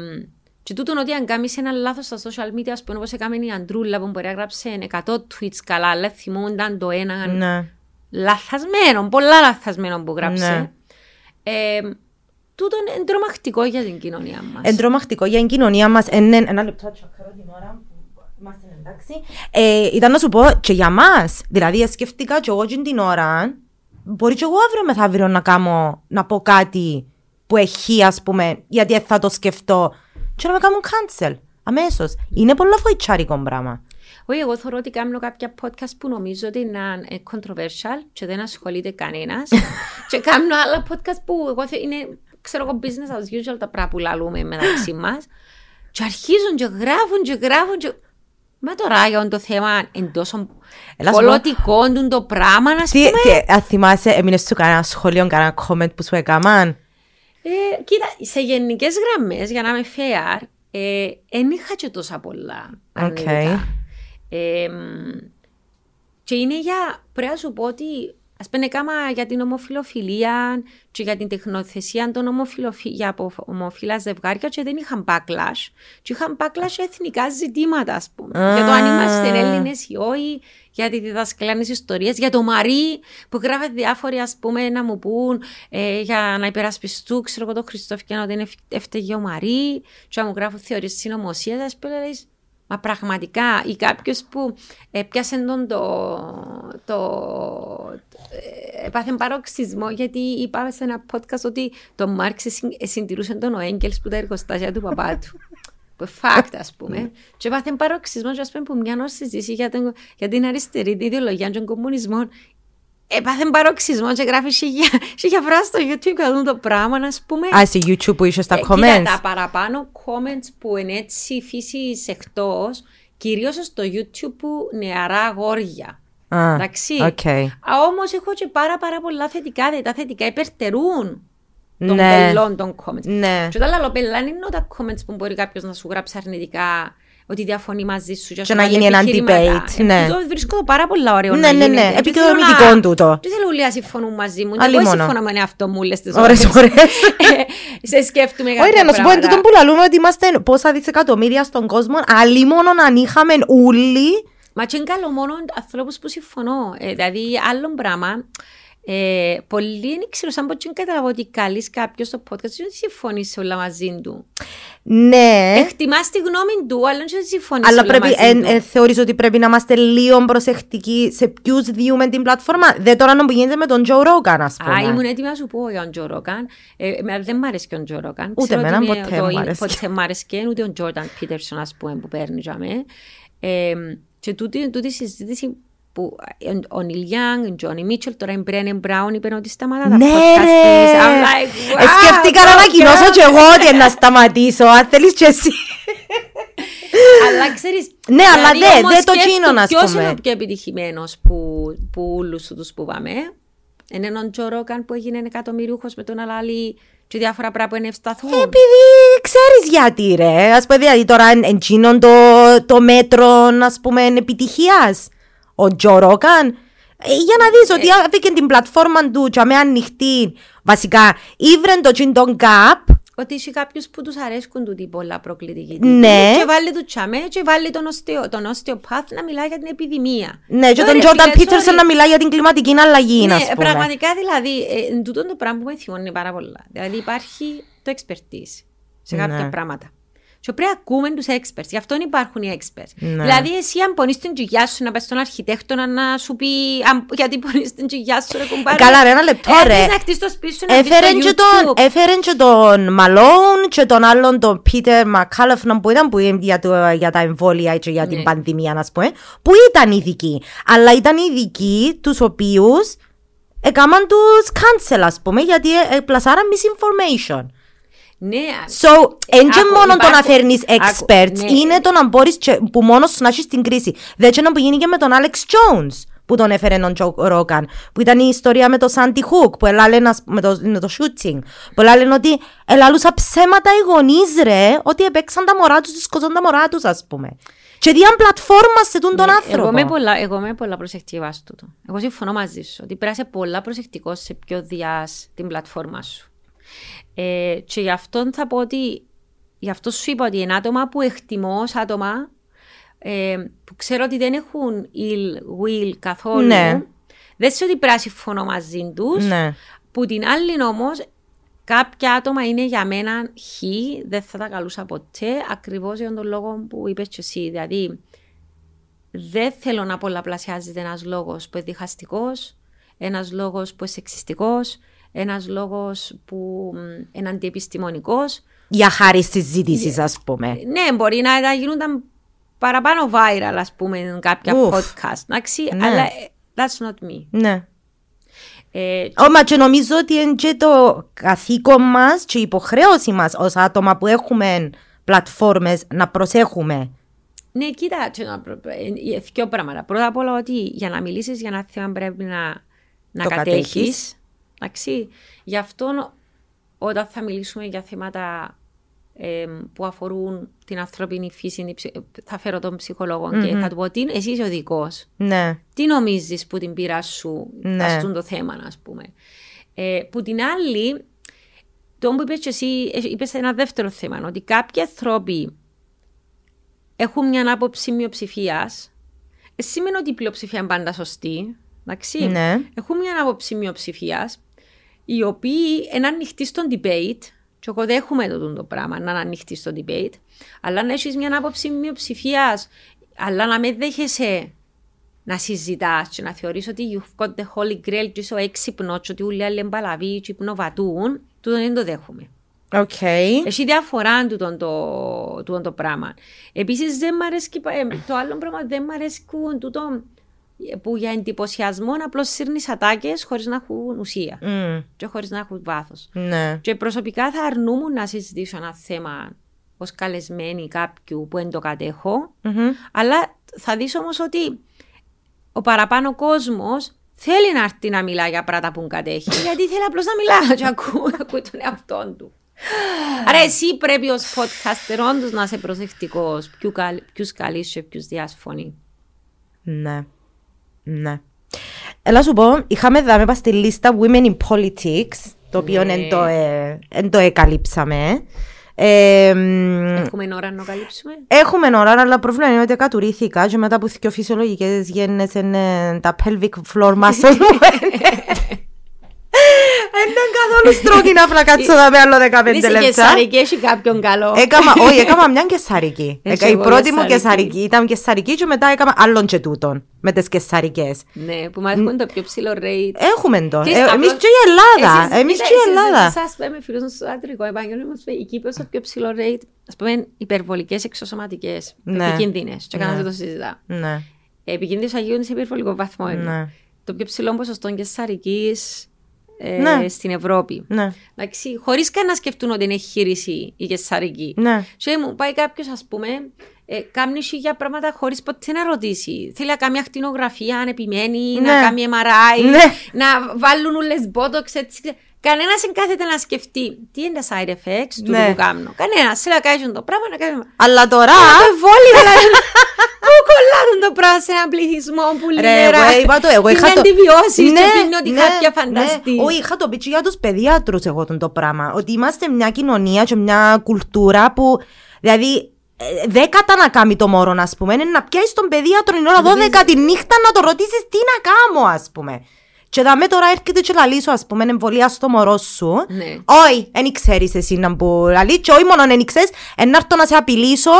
και τούτο ότι αν κάνεις ένα λάθος στα social media, ας πούμε όπως έκαμε η Αντρούλα που μπορεί να γράψει 100 tweets καλά, αλλά θυμούνταν το ένα ναι. Λαθασμένο, πολλά λαθασμένο που γράψε. Ναι. Ε, τούτο είναι τρομακτικό για την κοινωνία μας. Είναι τρομακτικό για την κοινωνία μας. Είναι ένα λεπτό τσακρό την ώρα που είμαστε εντάξει. Ε, ήταν να σου πω και για μας. Δηλαδή σκεφτήκα και εγώ την ώρα μπορεί και εγώ αύριο μεθαύριο να κάνω, να πω κάτι που έχει, ας πούμε, γιατί θα το σκεφτώ και να με κάνουν cancel. Αμέσως. Είναι πολύ φοητσάρικο πράγμα. Όχι, εγώ θεωρώ ότι κάνω κάποια podcast που νομίζω ότι είναι controversial και δεν ασχολείται κανένας. (laughs) και κάνω άλλα podcast που εγώ είναι, ξέρω εγώ, business as usual τα πράγματα που λαλούμε μεταξύ (laughs) μας. Και αρχίζουν και γράφουν και γράφουν και Μα τώρα για το θέμα είναι τόσο πολιτικό το πράγμα, να πούμε. Τι, αν θυμάσαι, έμεινες σου κανένα σχόλιο, κανένα comment που σου έκαναν. Ε, κοίτα, σε γενικές γραμμές, για να είμαι fair, δεν ε, είχα και τόσα πολλά αρνητικά. Okay. Ε, και είναι για, πρέπει να σου πω ότι Α πούμε, κάμα για την ομοφιλοφιλία και για την τεχνοθεσία των ομοφιλοφι... για ομοφυλά ζευγάρια και δεν είχαν backlash. Και είχαν backlash εθνικά ζητήματα, ας πούμε. για το αν είμαστε Έλληνες ή όχι, για τη διδασκαλάνε ιστορίε, για το Μαρί που γράφει διάφοροι, ας πούμε, να μου πούν ε, για να υπερασπιστούν, ξέρω εγώ, το Χριστόφ και να δεν έφταιγε ο Μαρί, και να μου γράφουν θεωρίες συνωμοσίας, ας πούμε, Μα πραγματικά ή κάποιος που έπιασε τον το, το, ε, έπαθε παροξισμό γιατί είπα σε ένα podcast ότι το Μάρξ συντηρούσε τον ο Έγκελς που τα εργοστάσια του παπά του. Που φάκ, ας πούμε. και έπαθε παροξισμό, και ας πούμε, που μια νόση συζήτηση για, για την αριστερή ιδεολογία των κομμουνισμών Έπαθε παροξισμό και γράφει σίγια φράση στο YouTube και δουν το πράγμα, να πούμε. Α, σε YouTube που είσαι στα ε, comments. Κοίτα, τα παραπάνω comments που είναι έτσι φύση εκτό, κυρίως στο YouTube που νεαρά αγόρια. Ah, Εντάξει. Okay. Όμως έχω και πάρα, πάρα πολλά θετικά, δηλαδή τα θετικά υπερτερούν των ναι. πελών των comments. Ναι. Και όταν λέω πελά, είναι τα comments που μπορεί κάποιος να σου γράψει αρνητικά ότι διαφωνεί μαζί σου. Και, να γίνει ένα debate. Ναι. Το βρίσκω πάρα πολύ ωραίο. Ναι, ναι, ναι. Επικοινωνητικό τούτο. Τι θέλω όλοι να συμφωνούν μαζί μου. Εγώ συμφωνώ με αυτό μου λες τις ώρες. Ωρες, Σε σκέφτομαι κάτι. Ωραία, να σου πω εν τούτον που λαλούμε ότι είμαστε πόσα δισεκατομμύρια στον κόσμο, αλλή μόνο αν είχαμε ούλοι. Μα και είναι καλό μόνο ανθρώπους που συμφωνώ. Ε, δηλαδή, άλλο πράγμα, ε, πολλοί δεν ξέρω, σαν πως καταλαβαίνω ότι καλείς κάποιο στο podcast δεν συμφωνείς όλα μαζί του. Ναι. Εκτιμάς τη γνώμη του, αλλά δεν συμφωνείς Αλλά πρέπει, ε, ε, θεωρείς ότι πρέπει να είμαστε λίγο προσεκτικοί σε ποιους διούμε την πλατφόρμα; Δεν τώρα να που γίνεται με τον Τζο Ρόγκαν, ας πούμε. Α, ήμουν έτοιμη να σου πω για τον Τζο Ρόγκαν. Ε, δεν μ' αρέσει και ο Τζο Ρόγκαν. Ούτε εμένα ποτέ μ' αρέσει. Ποτέ μ' αρέσει ούτε ο Τζόρνταν Πίτερσον, ας πούμε, που παίρνει για μέ. Ε, και τούτη, τούτη συζήτηση που ο Νίλ Γιάνγκ, ο Τζόνι Μίτσελ, τώρα η Μπρένεν Μπράουν είπαν ότι σταματά τα ναι, podcast I'm like, wow, Σκέφτηκα να ανακοινώσω και εγώ ότι να σταματήσω, αν θέλεις και εσύ. αλλά ξέρεις, ναι, αλλά δεν δε το τσίνο να πούμε. Ποιος είναι ο πιο επιτυχημένος που, που όλους τους που πάμε; Είναι ο Τζο Ρόκαν που έγινε εκατομμυρίουχος με τον Αλάλη και διάφορα πράγματα που είναι ευσταθούν. Επειδή ξέρεις γιατί ρε. Ας πούμε δηλαδή τώρα εντζίνον το, το μέτρο ας πούμε επιτυχίας ο Τζο Ρόκαν Ε, για να δεις ότι άφηκε την πλατφόρμα του και με ανοιχτή. Βασικά, ήβρεν το τσιν τον gap ότι είσαι κάποιος που τους αρέσκουν τούτοι πολλά προκλητικοί. Ναι. Και βάλει του τσαμέ, και βάλει τον, οστεο, τον osteopath να μιλάει για την επιδημία. Ναι, και τον Jordan Peterson να μιλάει για την κλιματική αλλαγή, ναι, ας πούμε. Πραγματικά δηλαδή, ε, τούτο το πράγμα που με θυμώνει πάρα πολλά. Δηλαδή υπάρχει το expertise σε κάποια ναι. πράγματα. Και πρέπει να ακούμε τους experts. Γι' αυτό υπάρχουν οι experts. Ναι. Δηλαδή, εσύ, αν πονείς την τζιγιά σου να πας στον αρχιτέκτονα να σου πει αν, γιατί πονείς την τζιγιά σου, ρε κουμπάρι. Καλά, ρε, ένα λεπτό, ρε. να χτίσει το σπίτι σου να έφερε και, τον, έφερε και τον Μαλόν και τον άλλον, τον Πίτερ Μακάλεφνα που ήταν που για, το, για τα εμβόλια και για ναι. την πανδημία, να πούμε, που ήταν ειδικοί. Αλλά ήταν ειδικοί τους οποίους έκαναν τους cancel, ας πούμε, γιατί ε, ε, πλασάραν misinformation. Ναι. So, δεν μόνο το να φέρνεις experts, ναι. είναι το να μπορείς που μόνος σου να έχεις την κρίση. Δεν είναι που γίνει και με τον Alex Jones που τον έφερε τον Τζο Ρόκαν, που ήταν η ιστορία με το Σάντι Χουκ, που έλαλε με το, με το shooting, που έλαλε ότι ελαλούσα ψέματα οι γονείς ρε, ότι επέξαν τα μωρά τους, σκοτώσαν τα μωρά τους ας πούμε. Και διάν πλατφόρμα σε τον, ναι, τον άνθρωπο. Εγώ είμαι πολλά, εγώ είμαι πολλά προσεκτική βάση τούτο. Εγώ συμφωνώ μαζί σου, ότι πρέπει να είσαι πολλά προσεκτικός σε ποιο διάς την πλατφόρμα σου. Ε, και γι' αυτό θα πω ότι, γι' αυτό σου είπα ότι είναι άτομα που εκτιμώ ως άτομα ε, που ξέρω ότι δεν έχουν ill will καθόλου. Ναι. Δεν σε ότι πρέπει να συμφωνώ μαζί τους. Ναι. Που την άλλη όμως, κάποια άτομα είναι για μένα χ, δεν θα τα καλούσα ποτέ, ακριβώς για τον λόγο που είπες και εσύ. Δηλαδή, δεν θέλω να πολλαπλασιάζεται ένας λόγος που είναι διχαστικός, ένας λόγος που είναι σεξιστικός, ένας λόγος που είναι αντιεπιστημονικός. Για χάρη τη ζήτηση, ας πούμε. Ναι, μπορεί να, να γίνονταν παραπάνω viral, ας πούμε, κάποια Ουφ. podcast. Εντάξει, ναι. αλλά ε, that's not me. Ναι. Ε,Όμα και νομίζω ότι είναι και το καθήκον μας και η υποχρέωση μας ως άτομα που έχουμε πλατφόρμες να προσέχουμε. Ναι, κοίτα, ε, δύο πράγματα. Πρώτα απ' όλα ότι για να μιλήσεις για ένα θέμα πρέπει να, να κατέχεις. Εντάξει. Γι' αυτό όταν θα μιλήσουμε για θέματα ε, που αφορούν την ανθρώπινη φύση, θα φέρω τον ψυχολόγο mm-hmm. και θα του πω τι, εσύ είσαι ο δικός. Ναι. Τι νομίζεις που την πείρα σου ναι. το θέμα, ας πούμε. Ε, που την άλλη, το που είπες και εσύ, είπες ένα δεύτερο θέμα, ότι κάποιοι άνθρωποι έχουν μια άποψη μειοψηφίας. Ε, σημαίνει ότι η πλειοψηφία είναι πάντα σωστή. Εντάξει. Ναι. Έχουν μια άποψη μειοψηφίας οι οποίοι είναι ανοιχτοί στον debate, και εγώ δέχομαι το, το πράγμα να είναι ανοιχτή στο debate, αλλά να έχεις μια άποψη μειοψηφίας, αλλά να με δέχεσαι να συζητάς και να θεωρείς ότι you've got the holy grail, και είσαι ο έξυπνος, και ότι όλοι οι άλλοι εμπαλαβεί, και υπνοβατούν, τούτο δεν το δέχομαι. Okay. Έχει διαφορά του το, το, το πράγμα. Επίσης, δεν μ' αρέσει ε, το άλλο πράγμα, δεν μ' αρέσει τούτο που για εντυπωσιασμό απλώς σύρνεις ατάκες χωρίς να έχουν ουσία mm. και χωρίς να έχουν βάθος. Ναι. Και προσωπικά θα αρνούμουν να συζητήσω ένα θέμα ως καλεσμένη κάποιου που δεν το κατέχω, mm-hmm. αλλά θα δεις όμως ότι ο παραπάνω κόσμος θέλει να έρθει να μιλά για πράγματα που κατέχει, (laughs) γιατί θέλει απλώς να μιλά και ακούει, (laughs) ακούει τον εαυτό του. Άρα εσύ πρέπει ως podcaster όντως να είσαι προσεκτικός ποιους καλείς και ποιους διάσφωνοι. Ναι. Ναι. Έλα σου πω, είχαμε δάμε στη λίστα Women in Politics, το οποίο δεν ναι. το, ε, το εκαλύψαμε. Ε, έχουμε ώρα να καλύψουμε. Έχουμε ώρα, αλλά πρόβλημα είναι ότι κατουρήθηκα και μετά από δύο φυσιολογικές γέννες είναι τα pelvic floor muscles μου. (laughs) (laughs) Δεν ήταν καθόλου στρόκι να κάτσω εδώ με άλλο 15 λεπτά. Είσαι κεσαρική, έχει κάποιον καλό. Έκαμα, όχι, έκανα μια κεσαρική. (laughs) Η πρώτη μου κεσαρική ήταν κεσαρική και μετά έκανα άλλον και τούτον με τις κεσαρικές. Ναι, που μας έχουν το πιο ψηλό rate. Έχουμε το. Ε, εμείς και η Ελλάδα. Εμείς και η Ελλάδα. Σας πούμε φίλους μου στο άντρικο επάγγελμα, η Κύπρος το πιο ψηλό rate, ας πούμε υπερβολικές εξωσωματικές, ναι. επικίνδυνες. Και κανένας δεν το συζητά. Ναι. Επικίνδυνες αγίων σε υπερβολικό βαθμό. Ναι. Το πιο ψηλό ποσοστό κεσαρικής ε, ναι. στην Ευρώπη. Ναι. Χωρίς καν να σκεφτούν ότι είναι εγχείρηση η Γεσσαρική. Ναι. Και μου πάει κάποιος, ας πούμε, ε, κάνει για πράγματα χωρίς ποτέ να ρωτήσει. Θέλει να κάνει ακτινογραφία, αν επιμένει, ναι. να κάνει MRI, ναι. να βάλουν όλε μπότοξ, έτσι. Κανένας δεν κάθεται να σκεφτεί τι είναι τα side effects του ναι. που κάνω. Κανένας. Θέλει να κάνει το πράγμα να κάνει. Αλλά τώρα. Το βόλι, δηλαδή. Πού κολλάρουν το πράγμα σε έναν πληθυσμό που λέει Ρε, νερά. εγώ είπα το, εγώ Είναι είχα το... αντιβιώσεις και πίνει ό,τι κάποια ναι. φανταστεί. Όχι, είχα το πει και για τους παιδίατρους εγώ τον το πράγμα. Ότι είμαστε μια κοινωνία και μια κουλτούρα που, δηλαδή, ε, δέκατα να κάνει το μωρό, ας πούμε, είναι να πιάσεις τον παιδίατρο την ώρα 12 τη νύχτα να το ρωτήσεις τι να κάνω, ας πούμε. Και δαμέ τώρα έρχεται και λαλείς σου, ας πούμε, εμβολία στο μωρό σου. Ναι. Όχι, δεν ξέρει εσύ να που λαλείς, και όχι μόνο δεν ξέρει, να έρθω να σε απειλήσω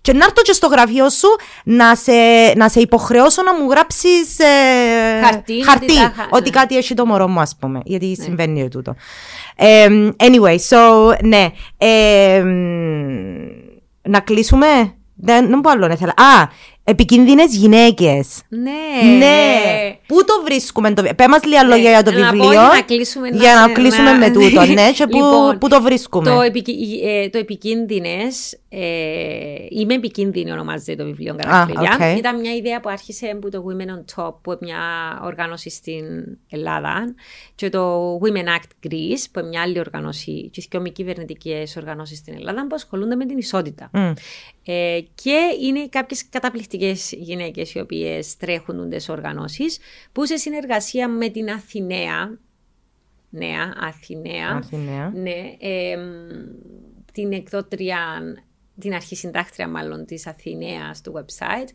και να έρθω και στο γραφείο σου να σε, να σε υποχρεώσω να μου γράψεις ε, Χαρτί, χαρτί ότι τα χα- ότι ναι. κάτι έχει το μωρό μου, ας πούμε. Γιατί συμβαίνει τούτο. Ε, anyway, so, ναι. Ε, να κλείσουμε; Δεν, δεν πω άλλο, ήθελα. Α, επικίνδυνες γυναίκες. Ναι. Ναι. Πού το βρίσκουμε το βιβλίο. Πε μας λίγα Ναι, λόγια για το να πω βιβλίο. για να κλείσουμε για να να σε- κλείσουμε να- με τούτο. (laughs) Ναι, και πού, Λοιπόν, πού το βρίσκουμε. Το, επικι... ε, το επικίνδυνες, ε, είμαι επικίνδυνη ονομάζεται το βιβλίο γραφεία. οκ. Ήταν μια ιδέα που άρχισε από το Women on Top, που είναι μια οργάνωση στην Ελλάδα, και το Women Act Greece, που είναι μια άλλη οργάνωση, και δύο μη κυβερνητικές οργανώσεις στην Ελλάδα, που ασχολούνται με την ισότητα. Μμ. Ε, και είναι κάποιες καταπληκτικές γυναίκες οι οποίες τρέχουν τις οργανώσεις που σε συνεργασία με την Αθηναία, νέα, Αθηναία, Αθηναία. ναι, ε, μ, την εκδότρια, την αρχισυντάκτρια μάλλον της Αθηναίας του website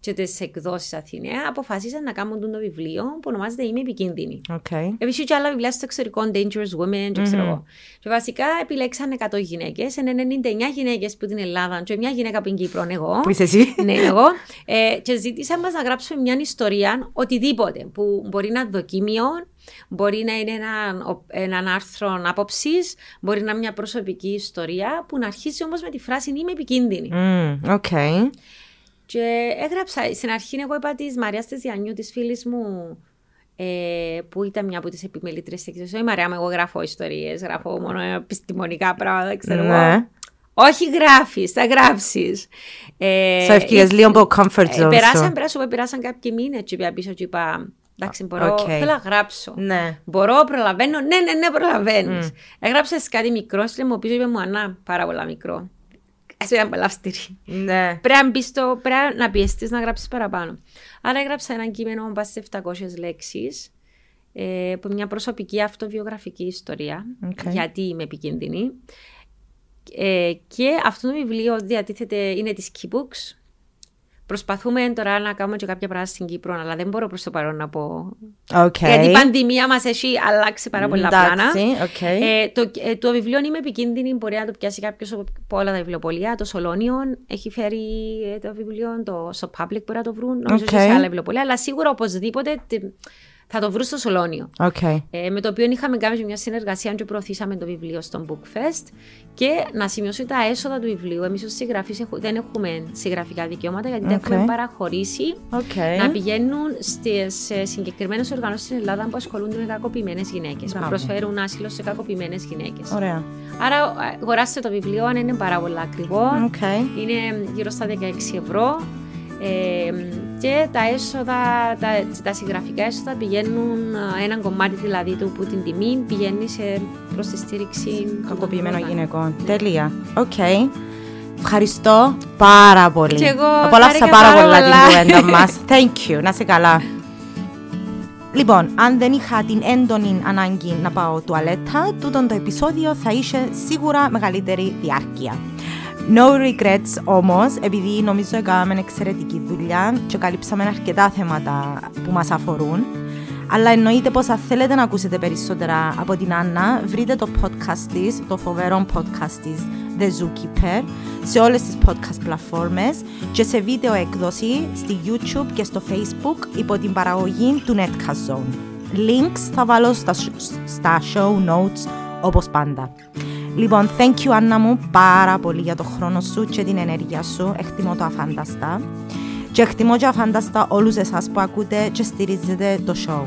και τις εκδόσεις Αθηναίας αποφασίσαν να κάνουν το βιβλίο που ονομάζεται «Είμαι επικίνδυνη». Okay. Επίσης και άλλα βιβλία στο εξωτερικό, Dangerous Women, και ξέρω εγώ. Και βασικά επιλέξαν 100 γυναίκες, είναι 99 γυναίκες που την Ελλάδα και μια γυναίκα από την Κύπρο, εγώ. Που είσαι εσύ. ναι, εγώ. Ε, και ζήτησαν μας να γράψουμε μια ιστορία, οτιδήποτε, που μπορεί να είναι δοκίμιο, μπορεί να είναι ένα, έναν άρθρο άποψης, μπορεί να είναι μια προσωπική ιστορία, που να αρχίσει όμως με τη φράση «Είμαι επικίνδυνη». Μμ, okay. Και έγραψα, στην αρχή εγώ είπα της Μαρίας της Διανιού, της φίλης μου, ε, που ήταν μια από τις επιμελήτρες της εκδόσης. Όχι Μαρία, μου, εγώ γράφω ιστορίες, γράφω μόνο επιστημονικά πράγματα, ξέρω εγώ. Ναι. Όχι γράφεις, θα γράψεις. Ε, So ευκαιρίες λίγο από comfort ε, zone περάσαν, σου. περάσαν, περάσαν κάποιοι μήνες και πήγα πίσω και είπα, εντάξει, μπορώ, Οκ. θέλω να γράψω. Ναι. Μπορώ, προλαβαίνω. Ναι, ναι, ναι, προλαβαίνεις. Έγραψες κάτι μικρό, στείλε μου πίσω, είπε μου Άννα, πάρα πολλά μικρό. Αυτό ήταν πολλά αυστηρή. Ναι. Πρέπει να, μπεις στο, πρέπει να πιεστείς να γράψεις παραπάνω. Άρα έγραψα ένα κείμενο που πάει σε 700 λέξεις ε, που μια προσωπική αυτοβιογραφική ιστορία Οκ. γιατί είμαι επικίνδυνη. Ε, και αυτό το βιβλίο διατίθεται, είναι της Key Books. Προσπαθούμε τώρα να κάνουμε και κάποια πράγματα στην Κύπρο, αλλά δεν μπορώ προς το παρόν να πω. Okay. Γιατί η πανδημία μας έχει αλλάξει πάρα πολλά πλάνα. Εντάξει, οκ. Ε, το, ε, το βιβλίο είμαι επικίνδυνη, μπορεί να το πιάσει κάποιος από όλα τα βιβλιοπωλεία. Το Σολώνειον έχει φέρει ε, το βιβλίο, το, στο Public μπορεί να το βρουν, νομίζω Οκ. και σε άλλα βιβλιοπωλεία. Αλλά σίγουρα οπωσδήποτε τε- θα το βρουν στο Σολώνειο. Okay. Ε, με το οποίο είχαμε κάνει και μια συνεργασία και προωθήσαμε το βιβλίο στο Bookfest. Και να σημειώσω τα έσοδα του βιβλίου. Εμείς ως συγγραφείς δεν έχουμε συγγραφικά δικαιώματα γιατί τα Οκ. έχουμε παραχωρήσει Okay. να πηγαίνουν στις συγκεκριμένες οργανώσεις στην Ελλάδα που ασχολούνται με κακοποιημένες γυναίκες, που Μπράβο. προσφέρουν άσυλο σε κακοποιημένες γυναίκες. Ωραία. Άρα, ε, αγοράστε το βιβλίο, εν είναι πάρα πολύ ακριβό. Okay. Είναι γύρω στα 16 ευρώ. Ε, και τα έσοδα, τα, τα συγγραφικά έσοδα πηγαίνουν, ε, ένα κομμάτι δηλαδή του που την τιμή πηγαίνει σε, προς τη στήριξη Κακοποιημένων γυναικών. Τέλεια. Οκ. Ευχαριστώ πάρα πολύ. Κι εγώ Απόλαυσα χάρηκα πάρα πάρα πολλά πολλά. την κουβέντα (laughs) μας. Thank you. Να είσαι καλά. Λοιπόν, αν δεν είχα την έντονη ανάγκη να πάω τουαλέτα, τούτο το επεισόδιο θα είχε σίγουρα μεγαλύτερη διάρκεια. No regrets όμως, επειδή νομίζω έκαναμε εξαιρετική δουλειά και καλύψαμε αρκετά θέματα που μας αφορούν. Αλλά εννοείται πως αν θέλετε να ακούσετε περισσότερα από την Άννα, βρείτε το podcast της, το φοβερό podcast της The Zookeeper, σε όλες τις podcast πλατφόρμες και σε βίντεο έκδοση στη YouTube και στο Facebook υπό την παραγωγή του Netcast Zone. Links θα βάλω στα, στα show notes όπως πάντα. Λοιπόν, thank you Άννα μου πάρα πολύ για το χρόνο σου και την ενέργεια σου. Εκτιμώ το αφάνταστα. Και εκτιμώ και αφάνταστα όλους εσάς που ακούτε και στηρίζετε το show.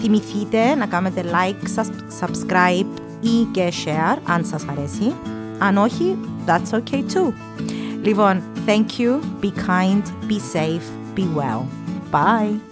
Θυμηθείτε να κάνετε like, sus- subscribe ή και share αν σας αρέσει. Αν όχι, that's okay too. Λοιπόν, thank you, be kind, be safe, be well. Bye.